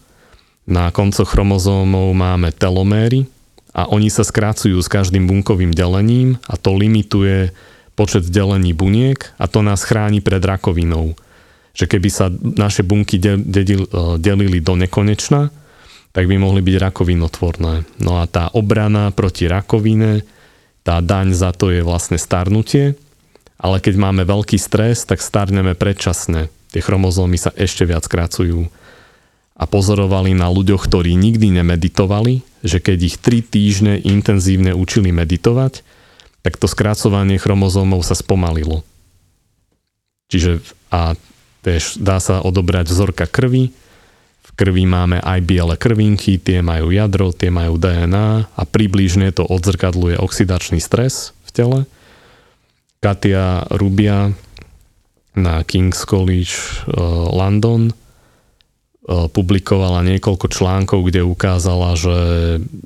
Na koncoch chromozómov máme teloméry a oni sa skrácujú s každým bunkovým delením a to limituje počet delení buniek a to nás chráni pred rakovinou. Že keby sa naše bunky e, delili do nekonečna, tak by mohli byť rakovinotvorné. No a tá obrana proti rakovine, tá daň za to je vlastne starnutie, ale keď máme veľký stres, tak starneme predčasne tie chromozómy sa ešte viac skracujú. A pozorovali na ľuďoch, ktorí nikdy nemeditovali, že keď ich 3 týždne intenzívne učili meditovať, tak to skracovanie chromozómov sa spomalilo. Čiže a tež dá sa odobrať vzorka krvi. V krvi máme aj biele krvinky, tie majú jadro, tie majú DNA a približne to odzrkadluje oxidačný stres v tele. Katia Rubia na King's College uh, London publikovala niekoľko článkov, kde ukázala, že,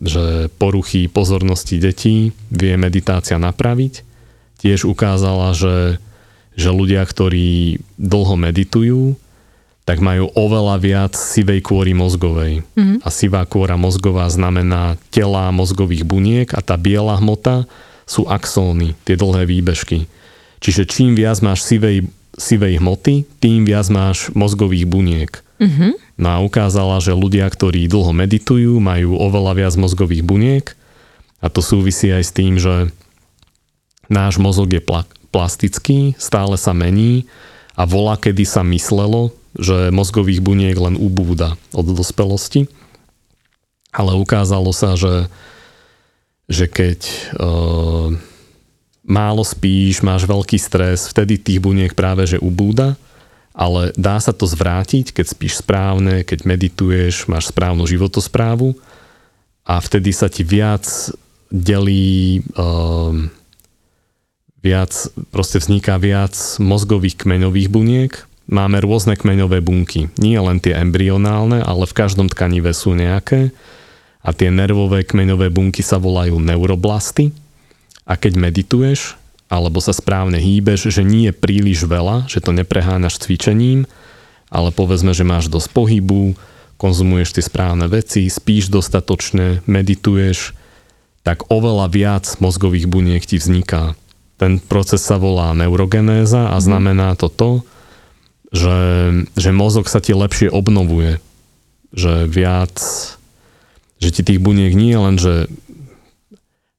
že poruchy pozornosti detí vie meditácia napraviť. Tiež ukázala, že, že ľudia, ktorí dlho meditujú, tak majú oveľa viac sivej kôry mozgovej. Mm-hmm. A sivá kôra mozgová znamená tela mozgových buniek a tá biela hmota sú axóny, tie dlhé výbežky. Čiže čím viac máš sivej sivej hmoty, tým viac máš mozgových buniek. Uh-huh. No a ukázala, že ľudia, ktorí dlho meditujú, majú oveľa viac mozgových buniek a to súvisí aj s tým, že náš mozog je pla- plastický, stále sa mení a volá, kedy sa myslelo, že mozgových buniek len ubúda od dospelosti. Ale ukázalo sa, že, že keď uh, málo spíš, máš veľký stres, vtedy tých buniek práve že ubúda, ale dá sa to zvrátiť, keď spíš správne, keď medituješ, máš správnu životosprávu a vtedy sa ti viac delí, um, viac, proste vzniká viac mozgových kmeňových buniek. Máme rôzne kmeňové bunky, nie len tie embryonálne, ale v každom tkanive sú nejaké. A tie nervové kmeňové bunky sa volajú neuroblasty a keď medituješ, alebo sa správne hýbeš, že nie je príliš veľa, že to nepreháňaš cvičením, ale povedzme, že máš dosť pohybu, konzumuješ tie správne veci, spíš dostatočne, medituješ, tak oveľa viac mozgových buniek ti vzniká. Ten proces sa volá neurogenéza a mhm. znamená to to, že, že mozog sa ti lepšie obnovuje. Že viac, že ti tých buniek nie len, že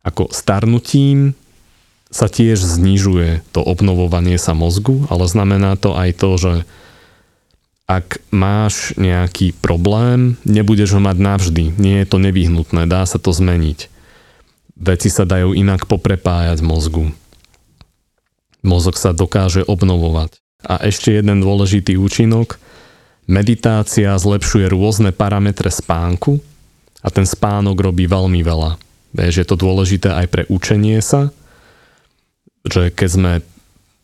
ako starnutím sa tiež znižuje to obnovovanie sa mozgu, ale znamená to aj to, že ak máš nejaký problém, nebudeš ho mať navždy. Nie je to nevyhnutné, dá sa to zmeniť. Veci sa dajú inak poprepájať v mozgu. Mozog sa dokáže obnovovať. A ešte jeden dôležitý účinok. Meditácia zlepšuje rôzne parametre spánku a ten spánok robí veľmi veľa. Vieš, je to dôležité aj pre učenie sa, že keď sme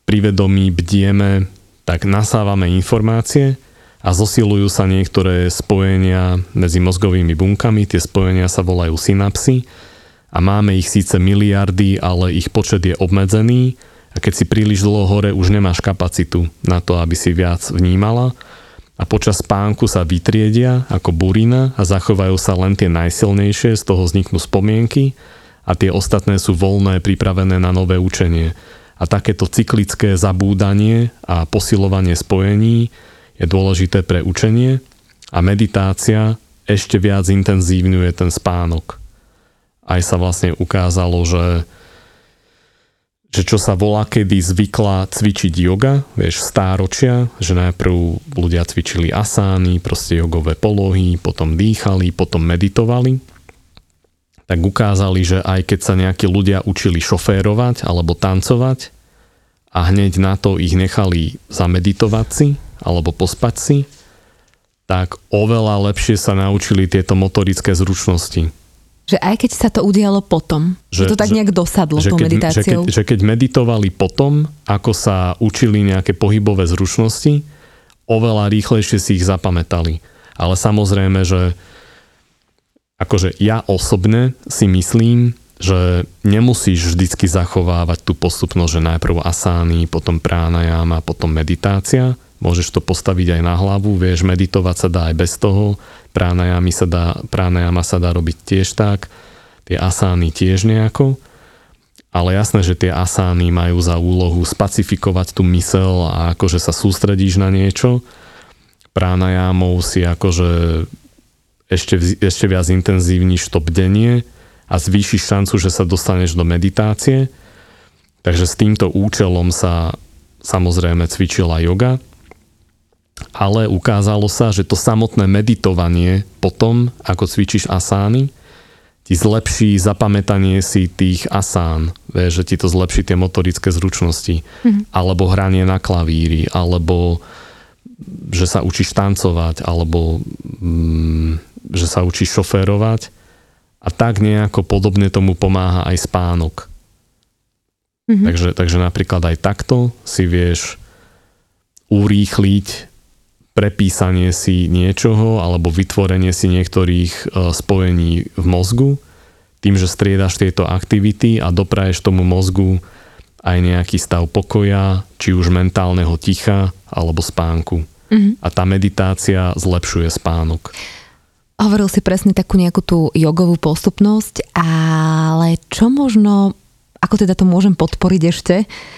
privedomí, bdieme, tak nasávame informácie a zosilujú sa niektoré spojenia medzi mozgovými bunkami, tie spojenia sa volajú synapsy a máme ich síce miliardy, ale ich počet je obmedzený. A keď si príliš dlho hore, už nemáš kapacitu na to, aby si viac vnímala. A počas spánku sa vytriedia ako burina a zachovajú sa len tie najsilnejšie, z toho vzniknú spomienky a tie ostatné sú voľné, pripravené na nové učenie. A takéto cyklické zabúdanie a posilovanie spojení je dôležité pre učenie A meditácia ešte viac intenzívňuje ten spánok. Aj sa vlastne ukázalo, že že čo sa volá kedy zvykla cvičiť yoga, vieš, stáročia, že najprv ľudia cvičili asány, proste jogové polohy, potom dýchali, potom meditovali, tak ukázali, že aj keď sa nejakí ľudia učili šoférovať alebo tancovať a hneď na to ich nechali zameditovať si alebo pospať si, tak oveľa lepšie sa naučili tieto motorické zručnosti že aj keď sa to udialo potom, že, že to tak nejak dosadlo že tou keď, meditáciou. Že keď, že keď meditovali potom, ako sa učili nejaké pohybové zručnosti, oveľa rýchlejšie si ich zapamätali. Ale samozrejme, že akože ja osobne si myslím, že nemusíš vždycky zachovávať tú postupnosť, že najprv asány, potom pránajama, potom meditácia. Môžeš to postaviť aj na hlavu, vieš, meditovať sa dá aj bez toho Pránajama sa dá, pránajama sa dá robiť tiež tak, tie asány tiež nejako, ale jasné, že tie asány majú za úlohu spacifikovať tú mysel a akože sa sústredíš na niečo. Pránajámov si akože ešte, ešte viac intenzívniš to bdenie a zvýšiš šancu, že sa dostaneš do meditácie. Takže s týmto účelom sa samozrejme cvičila yoga ale ukázalo sa, že to samotné meditovanie potom, ako cvičíš asány, ti zlepší zapamätanie si tých asán, vieš, že ti to zlepší tie motorické zručnosti, mm. alebo hranie na klavíri, alebo že sa učíš tancovať, alebo mm, že sa učíš šoférovať a tak nejako podobne tomu pomáha aj spánok. Mm-hmm. Takže, takže napríklad aj takto si vieš urýchliť prepísanie si niečoho alebo vytvorenie si niektorých e, spojení v mozgu tým, že striedaš tieto aktivity a dopraješ tomu mozgu aj nejaký stav pokoja, či už mentálneho ticha alebo spánku. Mm-hmm. A tá meditácia zlepšuje spánok. Hovoril si presne takú nejakú tú jogovú postupnosť, ale čo možno ako teda to môžem podporiť ešte,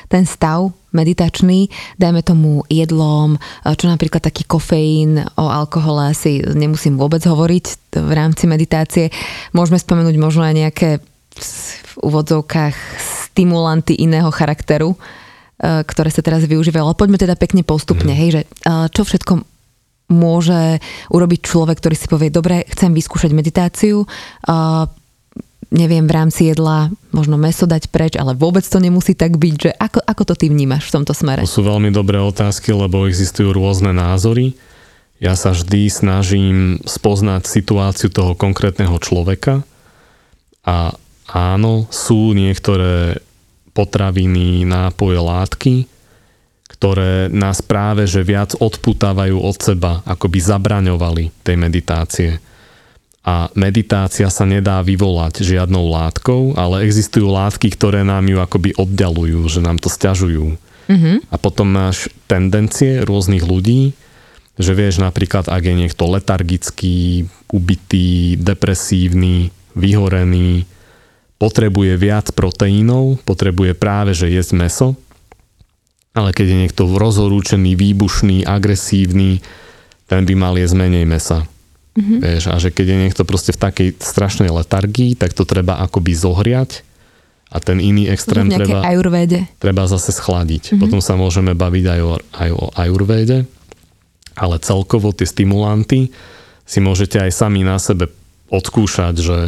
ten stav meditačný, dajme tomu jedlom, čo napríklad taký kofeín, o alkohole asi nemusím vôbec hovoriť v rámci meditácie. Môžeme spomenúť možno aj nejaké v úvodzovkách stimulanty iného charakteru, e, ktoré sa teraz využívajú. Ale poďme teda pekne postupne, mm. hej, že e, čo všetko môže urobiť človek, ktorý si povie, dobre, chcem vyskúšať meditáciu, e, neviem, v rámci jedla možno meso dať preč, ale vôbec to nemusí tak byť, že ako, ako to ty vnímaš v tomto smere? To sú veľmi dobré otázky, lebo existujú rôzne názory. Ja sa vždy snažím spoznať situáciu toho konkrétneho človeka a áno, sú niektoré potraviny, nápoje, látky, ktoré nás práve že viac odputávajú od seba, ako by zabraňovali tej meditácie a meditácia sa nedá vyvolať žiadnou látkou, ale existujú látky, ktoré nám ju akoby oddalujú, že nám to stiažujú. Mm-hmm. A potom máš tendencie rôznych ľudí, že vieš napríklad, ak je niekto letargický, ubitý, depresívny, vyhorený, potrebuje viac proteínov, potrebuje práve, že jesť meso, ale keď je niekto rozhorúčený, výbušný, agresívny, ten by mal jesť menej mesa. Mm-hmm. Vieš, a že keď je niekto proste v takej strašnej letargii, tak to treba akoby zohriať a ten iný extrém treba, treba zase schladiť. Mm-hmm. Potom sa môžeme baviť aj o, aj o ajurvéde, ale celkovo tie stimulanty si môžete aj sami na sebe odskúšať, že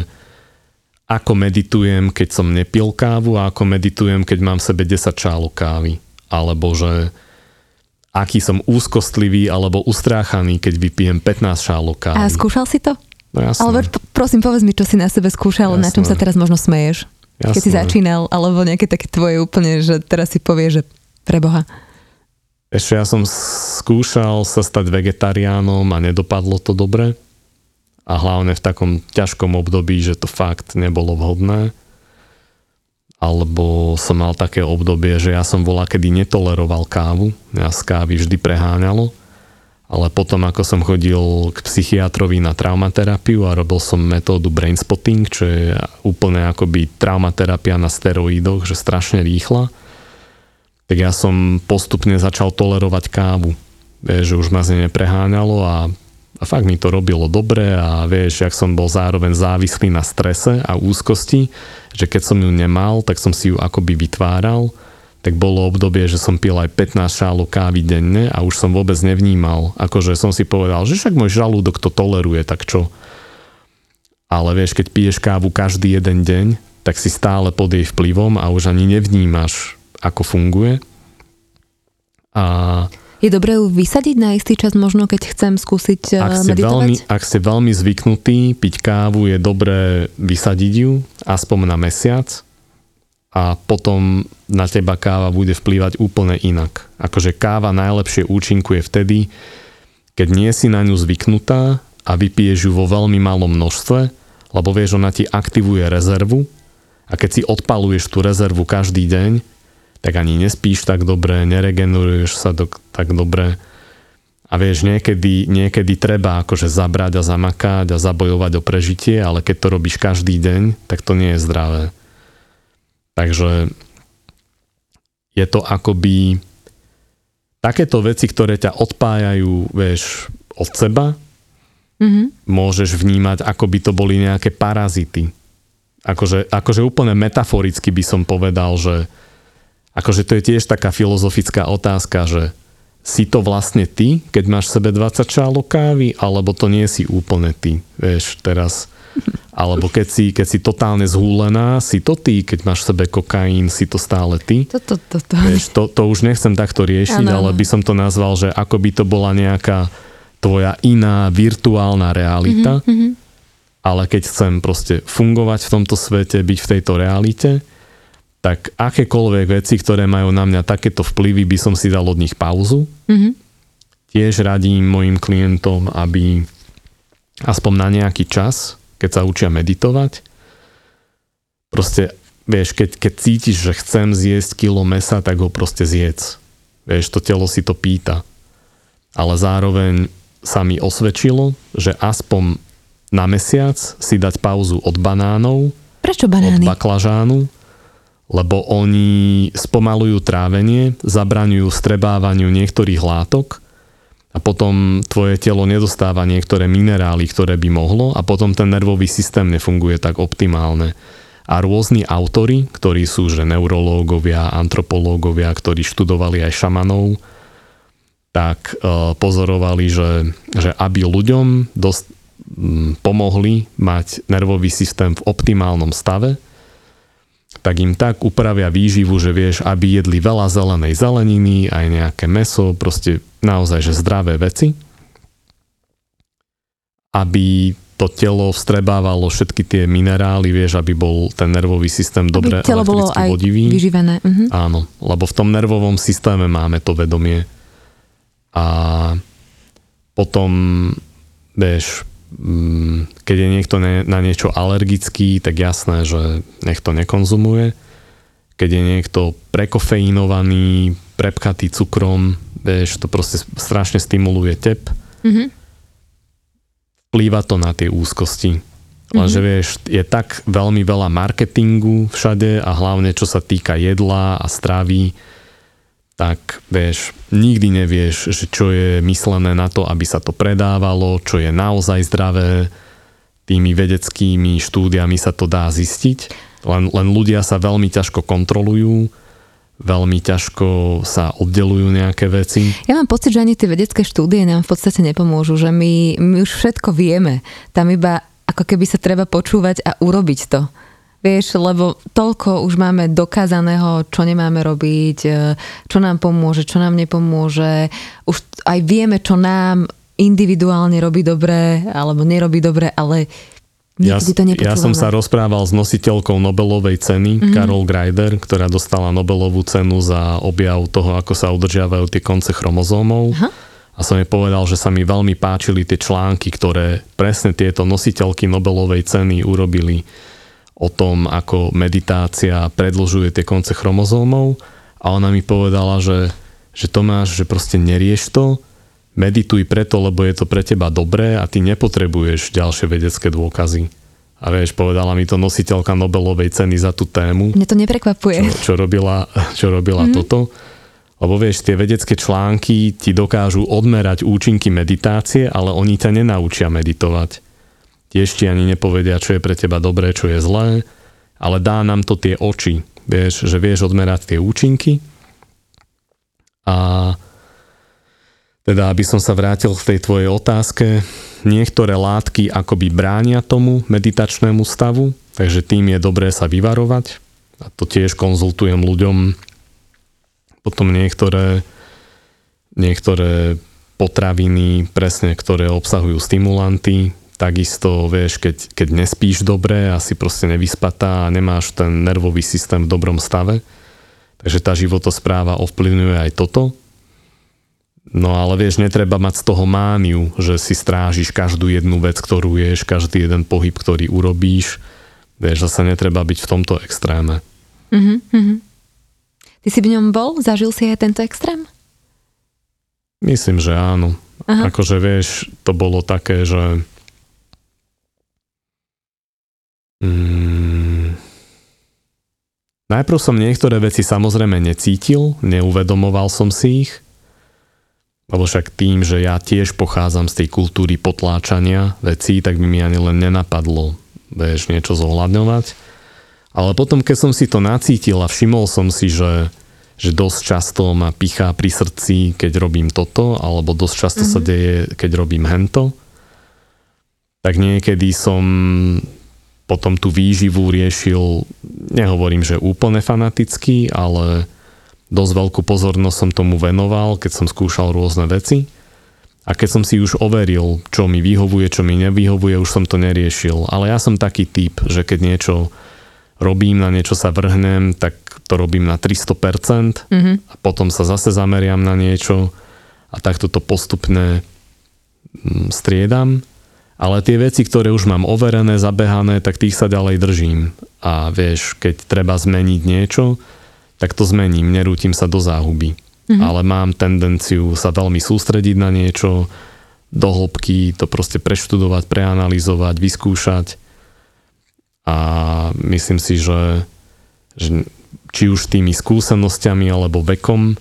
ako meditujem, keď som nepil kávu a ako meditujem, keď mám v sebe 10 čálok kávy. Alebo že aký som úzkostlivý alebo ustráchaný, keď vypijem 15 šálok kávy. A skúšal si to? No jasné. Ale prosím, povedz mi, čo si na sebe skúšal, jasné. na čom sa teraz možno smeješ. Jasné. Keď si začínal, alebo nejaké také tvoje úplne, že teraz si povie, že preboha. Ešte ja som skúšal sa stať vegetariánom a nedopadlo to dobre. A hlavne v takom ťažkom období, že to fakt nebolo vhodné alebo som mal také obdobie, že ja som bola kedy netoleroval kávu, ja z kávy vždy preháňalo, ale potom ako som chodil k psychiatrovi na traumaterapiu a robil som metódu brain spotting, čo je úplne akoby traumaterapia na steroidoch, že strašne rýchla, tak ja som postupne začal tolerovať kávu. Že už ma z nej nepreháňalo a a fakt mi to robilo dobre a vieš, jak som bol zároveň závislý na strese a úzkosti, že keď som ju nemal, tak som si ju akoby vytváral, tak bolo obdobie, že som pil aj 15 šálov kávy denne a už som vôbec nevnímal, akože som si povedal, že však môj žalúdok to toleruje, tak čo. Ale vieš, keď piješ kávu každý jeden deň, tak si stále pod jej vplyvom a už ani nevnímaš, ako funguje. A je dobré ju vysadiť na istý čas, možno keď chcem skúsiť ak ste meditovať? Veľmi, ak ste veľmi zvyknutí piť kávu, je dobré vysadiť ju aspoň na mesiac a potom na teba káva bude vplývať úplne inak. Akože káva najlepšie účinkuje vtedy, keď nie si na ňu zvyknutá a vypiješ ju vo veľmi malom množstve, lebo vieš, ona ti aktivuje rezervu a keď si odpaluješ tú rezervu každý deň, tak ani nespíš tak dobre, neregeneruješ sa do, tak dobre. A vieš, niekedy, niekedy treba akože zabrať a zamakať a zabojovať o prežitie, ale keď to robíš každý deň, tak to nie je zdravé. Takže je to akoby takéto veci, ktoré ťa odpájajú, vieš, od seba, mm-hmm. môžeš vnímať, ako by to boli nejaké parazity. Akože, akože úplne metaforicky by som povedal, že akože to je tiež taká filozofická otázka, že si to vlastne ty, keď máš sebe 20 šálok kávy, alebo to nie si úplne ty, vieš, teraz. Alebo keď si, keď si totálne zhúlená, si to ty, keď máš sebe kokain, si to stále ty. To, to, to, to. Vieš, to, to už nechcem takto riešiť, ano. ale by som to nazval, že ako by to bola nejaká tvoja iná virtuálna realita. Mm-hmm. Ale keď chcem proste fungovať v tomto svete, byť v tejto realite, tak akékoľvek veci, ktoré majú na mňa takéto vplyvy, by som si dal od nich pauzu. Mm-hmm. Tiež radím mojim klientom, aby aspoň na nejaký čas, keď sa učia meditovať, proste, vieš, keď, keď cítiš, že chcem zjesť kilo mesa, tak ho proste zjedz. Vieš, to telo si to pýta. Ale zároveň sa mi osvedčilo, že aspoň na mesiac si dať pauzu od banánov, Prečo banány? od baklažánu, lebo oni spomalujú trávenie, zabraňujú strebávaniu niektorých látok a potom tvoje telo nedostáva niektoré minerály, ktoré by mohlo a potom ten nervový systém nefunguje tak optimálne. A rôzni autory, ktorí sú že neurológovia, antropológovia, ktorí študovali aj šamanov, tak e, pozorovali, že, že aby ľuďom dosť, pomohli mať nervový systém v optimálnom stave, tak im tak upravia výživu, že vieš, aby jedli veľa zelenej zeleniny, aj nejaké meso, proste naozaj, že zdravé veci. Aby to telo vstrebávalo všetky tie minerály, vieš, aby bol ten nervový systém aby dobre telo bolo aj vodivý. vyživené. Mhm. Áno, lebo v tom nervovom systéme máme to vedomie. A potom, vieš, keď je niekto na niečo alergický, tak jasné, že nech to nekonzumuje. Keď je niekto prekofeinovaný, prepkatý cukrom, vieš, to proste strašne stimuluje tep. Mm-hmm. Vplýva to na tie úzkosti. Lenže mm-hmm. vieš, je tak veľmi veľa marketingu všade a hlavne čo sa týka jedla a stravy, tak vieš, nikdy nevieš, že čo je myslené na to, aby sa to predávalo, čo je naozaj zdravé. Tými vedeckými štúdiami sa to dá zistiť. Len, len ľudia sa veľmi ťažko kontrolujú, veľmi ťažko sa oddelujú nejaké veci. Ja mám pocit, že ani tie vedecké štúdie nám v podstate nepomôžu, že my, my už všetko vieme. Tam iba ako keby sa treba počúvať a urobiť to. Vieš, lebo toľko už máme dokázaného, čo nemáme robiť, e, čo nám pomôže, čo nám nepomôže. Už aj vieme, čo nám individuálne robí dobre, alebo nerobí dobre, ale ja, to ja som sa rozprával s nositeľkou Nobelovej ceny, mm-hmm. Carol Greider, ktorá dostala Nobelovú cenu za objav toho, ako sa udržiavajú tie konce chromozómov. Aha. A som jej povedal, že sa mi veľmi páčili tie články, ktoré presne tieto nositeľky Nobelovej ceny urobili o tom, ako meditácia predlžuje tie konce chromozómov a ona mi povedala, že, že Tomáš, že proste nerieš to, medituj preto, lebo je to pre teba dobré a ty nepotrebuješ ďalšie vedecké dôkazy. A vieš, povedala mi to nositeľka Nobelovej ceny za tú tému. Mne to neprekvapuje. Čo, čo robila, [LAUGHS] čo robila mm-hmm. toto. Lebo vieš, tie vedecké články ti dokážu odmerať účinky meditácie, ale oni ťa nenaučia meditovať. Tiež ti ani nepovedia, čo je pre teba dobré, čo je zlé, ale dá nám to tie oči. Vieš, že vieš odmerať tie účinky. A teda, aby som sa vrátil k tej tvojej otázke, niektoré látky akoby bránia tomu meditačnému stavu, takže tým je dobré sa vyvarovať. A to tiež konzultujem ľuďom, potom niektoré, niektoré potraviny, presne, ktoré obsahujú stimulanty, takisto, vieš, keď, keď nespíš dobre a si proste nevyspatá a nemáš ten nervový systém v dobrom stave, takže tá životospráva ovplyvňuje aj toto. No ale vieš, netreba mať z toho mániu, že si strážiš každú jednu vec, ktorú ješ, každý jeden pohyb, ktorý urobíš. Vieš, zase netreba byť v tomto extréme. Mm-hmm. Ty si v ňom bol? Zažil si aj tento extrém? Myslím, že áno. Aha. Akože vieš, to bolo také, že mm, najprv som niektoré veci samozrejme necítil, neuvedomoval som si ich, lebo však tým, že ja tiež pochádzam z tej kultúry potláčania vecí, tak by mi ani len nenapadlo, vieš, niečo zohľadňovať. Ale potom, keď som si to nacítil a všimol som si, že, že dosť často ma pichá pri srdci, keď robím toto, alebo dosť často mm-hmm. sa mhm. deje, keď robím hento, tak niekedy som potom tú výživu riešil, nehovorím, že úplne fanaticky, ale dosť veľkú pozornosť som tomu venoval, keď som skúšal rôzne veci. A keď som si už overil, čo mi vyhovuje, čo mi nevyhovuje, už som to neriešil. Ale ja som taký typ, že keď niečo robím, na niečo sa vrhnem, tak to robím na 300% mm-hmm. a potom sa zase zameriam na niečo a takto to postupne mm, striedam. Ale tie veci, ktoré už mám overené, zabehané, tak tých sa ďalej držím. A vieš, keď treba zmeniť niečo, tak to zmením, nerútim sa do záhuby. Mm-hmm. Ale mám tendenciu sa veľmi sústrediť na niečo, do hĺbky to proste preštudovať, preanalizovať, vyskúšať a myslím si, že, že či už tými skúsenosťami alebo vekom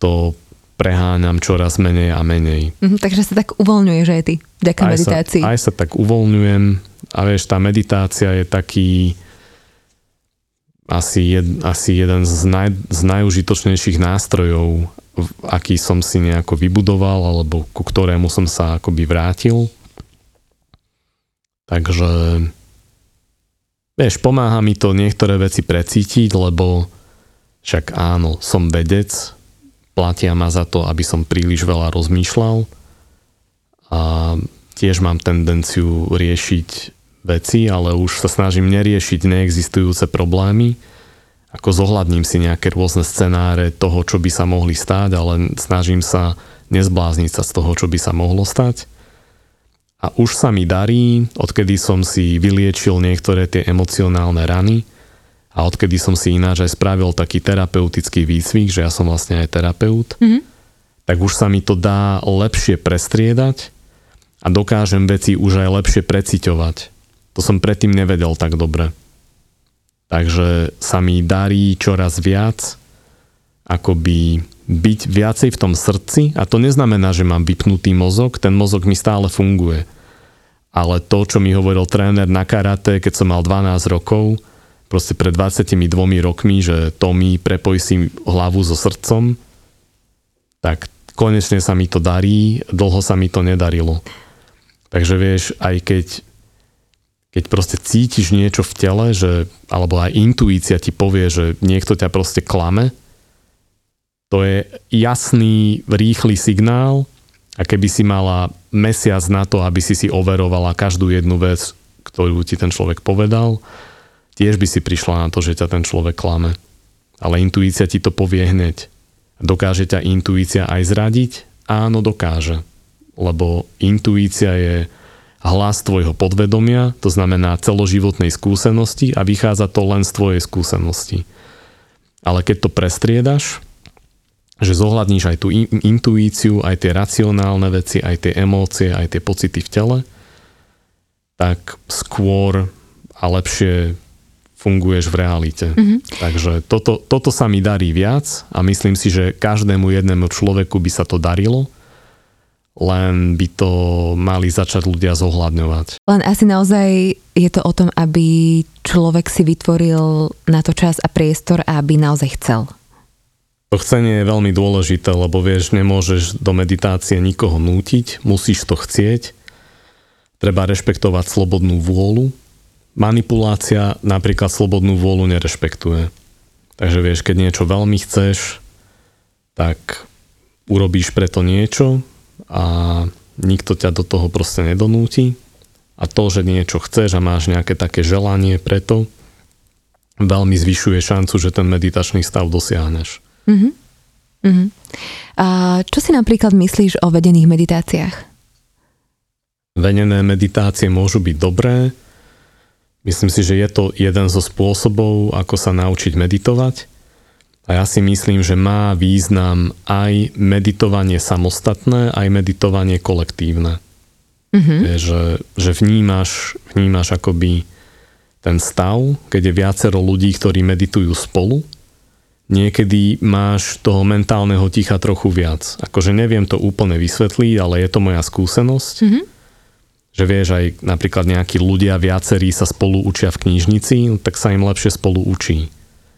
to preháňam čoraz menej a menej. Mm, takže sa tak uvoľňuješ aj ty, vďaka aj meditácii. Sa, aj sa tak uvoľňujem a vieš, tá meditácia je taký asi, jed, asi jeden z, naj, z najužitočnejších nástrojov, aký som si nejako vybudoval alebo ku ktorému som sa akoby vrátil. Takže Vieš, pomáha mi to niektoré veci precítiť, lebo však áno, som vedec, platia ma za to, aby som príliš veľa rozmýšľal a tiež mám tendenciu riešiť veci, ale už sa snažím neriešiť neexistujúce problémy, ako zohľadním si nejaké rôzne scenáre toho, čo by sa mohli stáť, ale snažím sa nezblázniť sa z toho, čo by sa mohlo stať. A už sa mi darí, odkedy som si vyliečil niektoré tie emocionálne rany a odkedy som si ináč aj spravil taký terapeutický výcvik, že ja som vlastne aj terapeut, mm-hmm. tak už sa mi to dá lepšie prestriedať a dokážem veci už aj lepšie preciťovať. To som predtým nevedel tak dobre. Takže sa mi darí čoraz viac akoby byť viacej v tom srdci a to neznamená, že mám vypnutý mozog, ten mozog mi stále funguje. Ale to, čo mi hovoril tréner na karate, keď som mal 12 rokov, proste pred 22 rokmi, že to mi prepojí si hlavu so srdcom, tak konečne sa mi to darí, dlho sa mi to nedarilo. Takže vieš, aj keď keď proste cítiš niečo v tele, že, alebo aj intuícia ti povie, že niekto ťa proste klame, to je jasný, rýchly signál a keby si mala mesiac na to, aby si si overovala každú jednu vec, ktorú ti ten človek povedal, tiež by si prišla na to, že ťa ten človek klame. Ale intuícia ti to povie hneď. Dokáže ťa intuícia aj zradiť? Áno, dokáže. Lebo intuícia je hlas tvojho podvedomia, to znamená celoživotnej skúsenosti a vychádza to len z tvojej skúsenosti. Ale keď to prestriedaš, že zohľadníš aj tú intuíciu, aj tie racionálne veci, aj tie emócie, aj tie pocity v tele, tak skôr a lepšie funguješ v realite. Mm-hmm. Takže toto, toto sa mi darí viac a myslím si, že každému jednému človeku by sa to darilo, len by to mali začať ľudia zohľadňovať. Len asi naozaj je to o tom, aby človek si vytvoril na to čas a priestor a aby naozaj chcel. To chcenie je veľmi dôležité, lebo vieš, nemôžeš do meditácie nikoho nútiť, musíš to chcieť. Treba rešpektovať slobodnú vôľu. Manipulácia napríklad slobodnú vôľu nerešpektuje. Takže vieš, keď niečo veľmi chceš, tak urobíš preto niečo a nikto ťa do toho proste nedonúti. A to, že niečo chceš a máš nejaké také želanie preto, veľmi zvyšuje šancu, že ten meditačný stav dosiahneš. Uh-huh. Uh-huh. A čo si napríklad myslíš o vedených meditáciách? Vedené meditácie môžu byť dobré. Myslím si, že je to jeden zo spôsobov, ako sa naučiť meditovať. A ja si myslím, že má význam aj meditovanie samostatné, aj meditovanie kolektívne. Uh-huh. Je, že, že vnímaš, vnímaš akoby ten stav, keď je viacero ľudí, ktorí meditujú spolu niekedy máš toho mentálneho ticha trochu viac. Akože neviem to úplne vysvetliť, ale je to moja skúsenosť. Mm-hmm. Že vieš, aj napríklad nejakí ľudia viacerí sa spolu učia v knižnici, tak sa im lepšie spolu učí.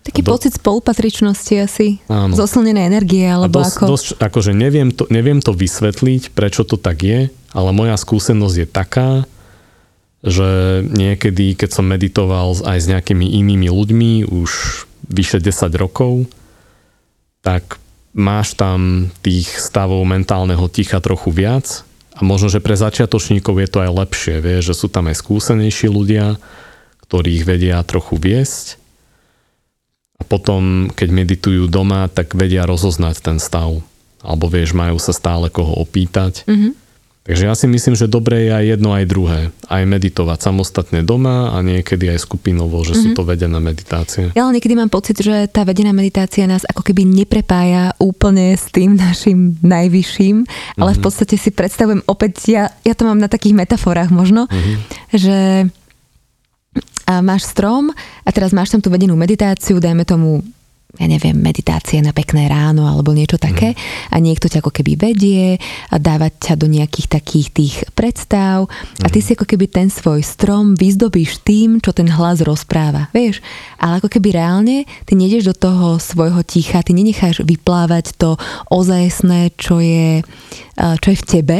Taký do... pocit spolupatričnosti asi. Áno. Zosilnené energie, alebo dosť, ako... Dosť, akože neviem to, neviem to vysvetliť, prečo to tak je, ale moja skúsenosť je taká, že niekedy, keď som meditoval aj s nejakými inými ľuďmi, už vyše 10 rokov, tak máš tam tých stavov mentálneho ticha trochu viac a možno, že pre začiatočníkov je to aj lepšie, vie, že sú tam aj skúsenejší ľudia, ktorých vedia trochu viesť a potom, keď meditujú doma, tak vedia rozoznať ten stav. Alebo vieš, majú sa stále koho opýtať. Mm-hmm Takže ja si myslím, že dobre je aj jedno, aj druhé. Aj meditovať samostatne doma a niekedy aj skupinovo, že mm-hmm. sú mhm. to vedené meditácie. Ja ale niekedy mám pocit, že tá vedená meditácia nás ako keby neprepája úplne s tým našim najvyšším, mm-hmm. ale v mhm. podstate si predstavujem opäť, ja, ja to mám na takých metaforách možno, mm-hmm. že a máš strom a teraz máš tam tú vedenú meditáciu, dajme tomu ja neviem, meditácie na pekné ráno alebo niečo také mm. a niekto ťa ako keby vedie a dávať ťa do nejakých takých tých predstav a ty mm. si ako keby ten svoj strom vyzdobíš tým, čo ten hlas rozpráva, vieš? Ale ako keby reálne ty nejdeš do toho svojho ticha, ty nenecháš vyplávať to ozajstné, čo je, čo je v tebe,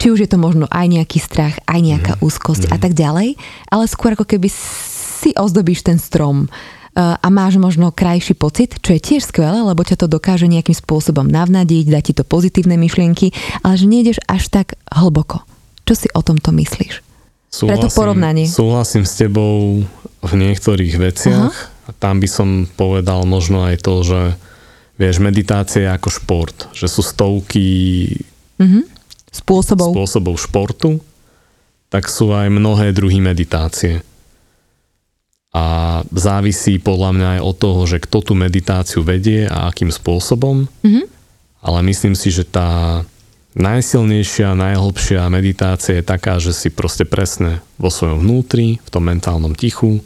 či už je to možno aj nejaký strach, aj nejaká mm. úzkosť mm. a tak ďalej, ale skôr ako keby si ozdobíš ten strom a máš možno krajší pocit, čo je tiež skvelé, lebo ťa to dokáže nejakým spôsobom navnadiť, dať ti to pozitívne myšlienky, ale že nejdeš až tak hlboko. Čo si o tomto myslíš? Súhlasím, Preto porovnanie. Súhlasím s tebou v niektorých veciach Aha. a tam by som povedal možno aj to, že vieš, meditácia je ako šport, že sú stovky mhm. spôsobov. spôsobov športu, tak sú aj mnohé druhy meditácie a závisí podľa mňa aj od toho, že kto tú meditáciu vedie a akým spôsobom. Mm-hmm. Ale myslím si, že tá najsilnejšia, najhlbšia meditácia je taká, že si proste presne vo svojom vnútri, v tom mentálnom tichu,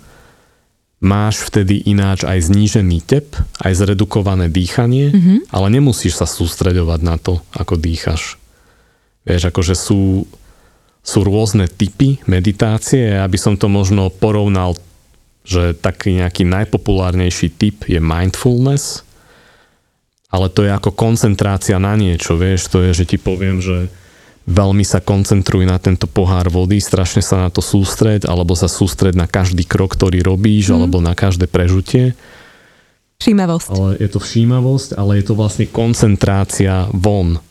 máš vtedy ináč aj znížený tep, aj zredukované dýchanie, mm-hmm. ale nemusíš sa sústreďovať na to, ako dýchaš. Vieš, akože sú, sú rôzne typy meditácie, aby som to možno porovnal že taký nejaký najpopulárnejší typ je mindfulness, ale to je ako koncentrácia na niečo, vieš, to je, že ti poviem, že veľmi sa koncentruj na tento pohár vody, strašne sa na to sústreď, alebo sa sústreď na každý krok, ktorý robíš, mm. alebo na každé prežutie. Všímavosť. Ale je to všímavosť, ale je to vlastne koncentrácia von.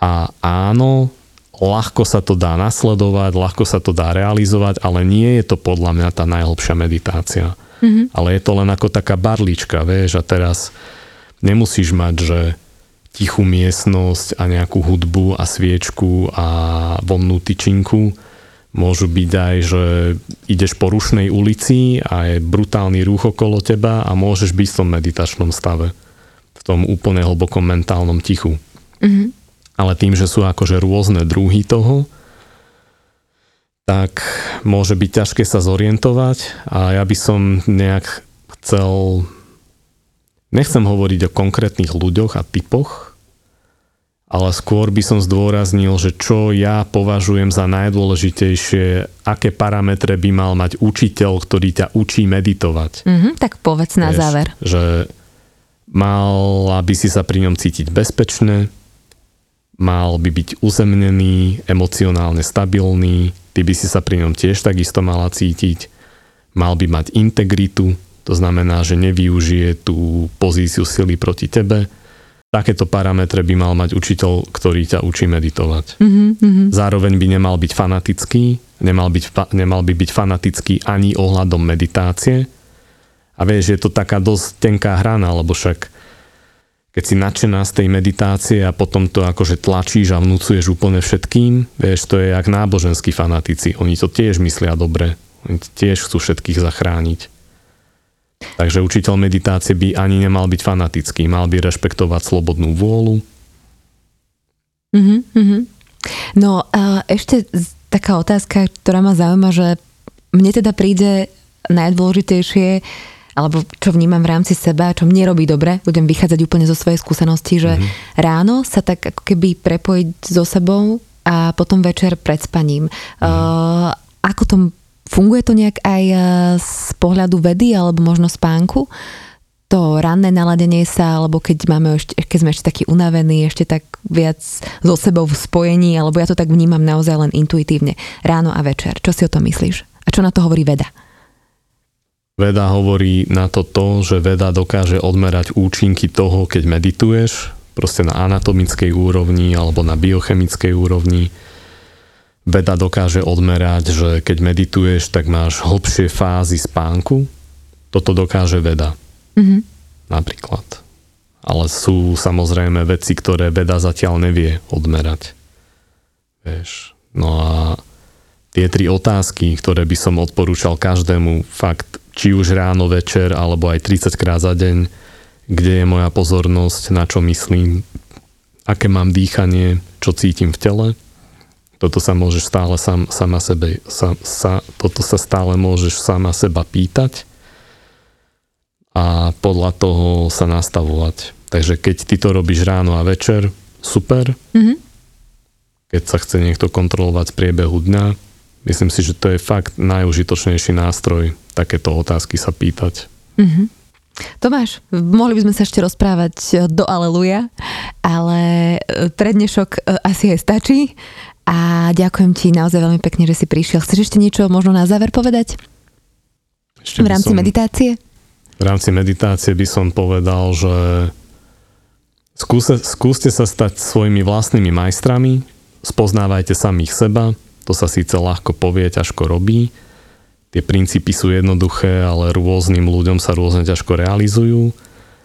A áno, ľahko sa to dá nasledovať, ľahko sa to dá realizovať, ale nie je to podľa mňa tá najhlbšia meditácia. Mm-hmm. Ale je to len ako taká barlička, vieš, a teraz nemusíš mať, že tichú miestnosť a nejakú hudbu a sviečku a vonnú tyčinku. Môžu byť aj, že ideš po rušnej ulici a je brutálny rúch okolo teba a môžeš byť v tom meditačnom stave. V tom úplne hlbokom mentálnom tichu. Mm-hmm ale tým, že sú akože rôzne druhy toho, tak môže byť ťažké sa zorientovať a ja by som nejak chcel, nechcem hovoriť o konkrétnych ľuďoch a typoch, ale skôr by som zdôraznil, že čo ja považujem za najdôležitejšie, aké parametre by mal mať učiteľ, ktorý ťa učí meditovať. Mm-hmm, tak povedz na Vieš, záver. Že mala by si sa pri ňom cítiť bezpečne, mal by byť uzemnený, emocionálne stabilný, ty by si sa pri ňom tiež takisto mala cítiť, mal by mať integritu, to znamená, že nevyužije tú pozíciu sily proti tebe, takéto parametre by mal mať učiteľ, ktorý ťa učí meditovať. Mm-hmm. Zároveň by nemal byť fanatický, nemal, byť, nemal by byť fanatický ani ohľadom meditácie. A vieš, je to taká dosť tenká hrana, lebo však keď si nadšená z tej meditácie a potom to akože tlačíš a vnúcuješ úplne všetkým, vieš, to je jak náboženskí fanatici. Oni to tiež myslia dobre. Oni tiež chcú všetkých zachrániť. Takže učiteľ meditácie by ani nemal byť fanatický, mal by rešpektovať slobodnú vôľu. Mm-hmm. No a ešte taká otázka, ktorá ma zaujíma, že mne teda príde najdôležitejšie, alebo čo vnímam v rámci seba, čo mne robí dobre, budem vychádzať úplne zo svojej skúsenosti, že mm-hmm. ráno sa tak ako keby prepojiť so sebou a potom večer pred spaním. Mm. Uh, ako to Funguje to nejak aj e, z pohľadu vedy alebo možno spánku? To ranné naladenie sa, alebo keď, máme ešte, keď sme ešte takí unavení, ešte tak viac so sebou v spojení, alebo ja to tak vnímam naozaj len intuitívne, ráno a večer. Čo si o tom myslíš? A čo na to hovorí veda? Veda hovorí na to to, že veda dokáže odmerať účinky toho, keď medituješ, proste na anatomickej úrovni alebo na biochemickej úrovni Veda dokáže odmerať, že keď medituješ, tak máš hlbšie fázy spánku. Toto dokáže veda. Mm-hmm. Napríklad. Ale sú samozrejme veci, ktoré veda zatiaľ nevie odmerať. Vieš. No a tie tri otázky, ktoré by som odporúčal každému, fakt, či už ráno, večer, alebo aj 30 krát za deň, kde je moja pozornosť, na čo myslím, aké mám dýchanie, čo cítim v tele, toto sa môžeš stále sam, sama sebe, sa, sa, toto sa stále môžeš sama seba pýtať a podľa toho sa nastavovať. Takže keď ty to robíš ráno a večer, super. Mm-hmm. Keď sa chce niekto kontrolovať z priebehu dňa, myslím si, že to je fakt najužitočnejší nástroj takéto otázky sa pýtať. Mm-hmm. Tomáš, mohli by sme sa ešte rozprávať do aleluja, ale prednešok asi aj stačí a ďakujem ti naozaj veľmi pekne, že si prišiel. Chceš ešte niečo možno na záver povedať? Ešte v rámci som, meditácie? V rámci meditácie by som povedal, že skúse, skúste sa stať svojimi vlastnými majstrami, spoznávajte samých seba, to sa síce ľahko povie, ťažko robí. Tie princípy sú jednoduché, ale rôznym ľuďom sa rôzne ťažko realizujú.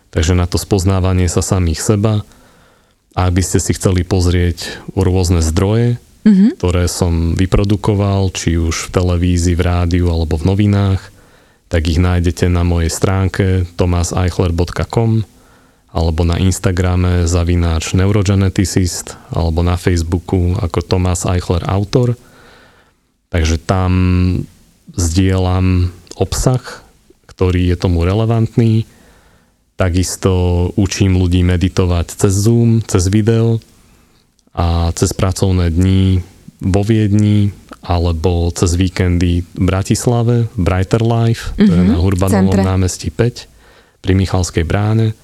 Takže na to spoznávanie sa samých seba. A ak by ste si chceli pozrieť rôzne zdroje, mm-hmm. ktoré som vyprodukoval, či už v televízii, v rádiu alebo v novinách, tak ich nájdete na mojej stránke tomaseichler.com alebo na Instagrame zavináč neurogeneticist alebo na Facebooku ako Tomas Eichler autor. Takže tam zdieľam obsah, ktorý je tomu relevantný. Takisto učím ľudí meditovať cez Zoom, cez video a cez pracovné dni vo Viedni alebo cez víkendy v Bratislave, Brighter Life, mm-hmm, to je mhm, na Hurbanovom námestí 5 pri Michalskej bráne.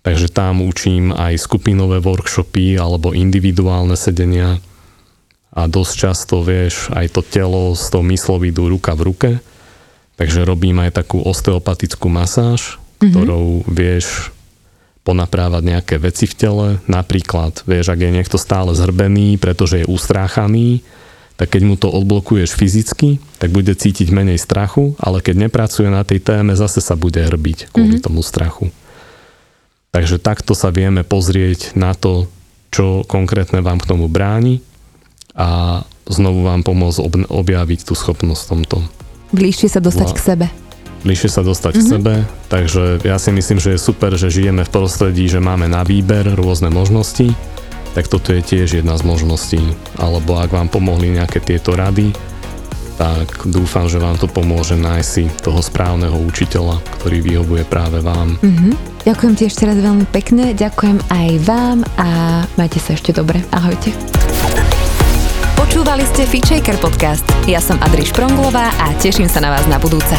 Takže tam učím aj skupinové workshopy alebo individuálne sedenia a dosť často, vieš, aj to telo s tou myslou idú ruka v ruke. Takže robím aj takú osteopatickú masáž, mm-hmm. ktorou vieš ponaprávať nejaké veci v tele. Napríklad, vieš, ak je niekto stále zhrbený, pretože je ustráchaný, tak keď mu to odblokuješ fyzicky, tak bude cítiť menej strachu, ale keď nepracuje na tej téme, zase sa bude hrbiť kvôli mm-hmm. tomu strachu. Takže takto sa vieme pozrieť na to, čo konkrétne vám k tomu bráni a znovu vám pomôcť ob- objaviť tú schopnosť v tomto. Bližšie sa dostať Vla- k sebe. Bližšie sa dostať mm-hmm. k mhm. sebe, takže ja si myslím, že je super, že žijeme v prostredí, že máme na výber rôzne možnosti, tak toto je tiež jedna z možností. Alebo ak vám pomohli nejaké tieto rady, tak dúfam, že vám to pomôže nájsť si toho správneho učiteľa, ktorý vyhovuje práve vám. Mm-hmm. Ďakujem ti ešte raz veľmi pekne, ďakujem aj vám a majte sa ešte dobre. Ahojte. Počúvali ste Feature podcast. Ja som Adriš Pronglová a teším sa na vás na budúce.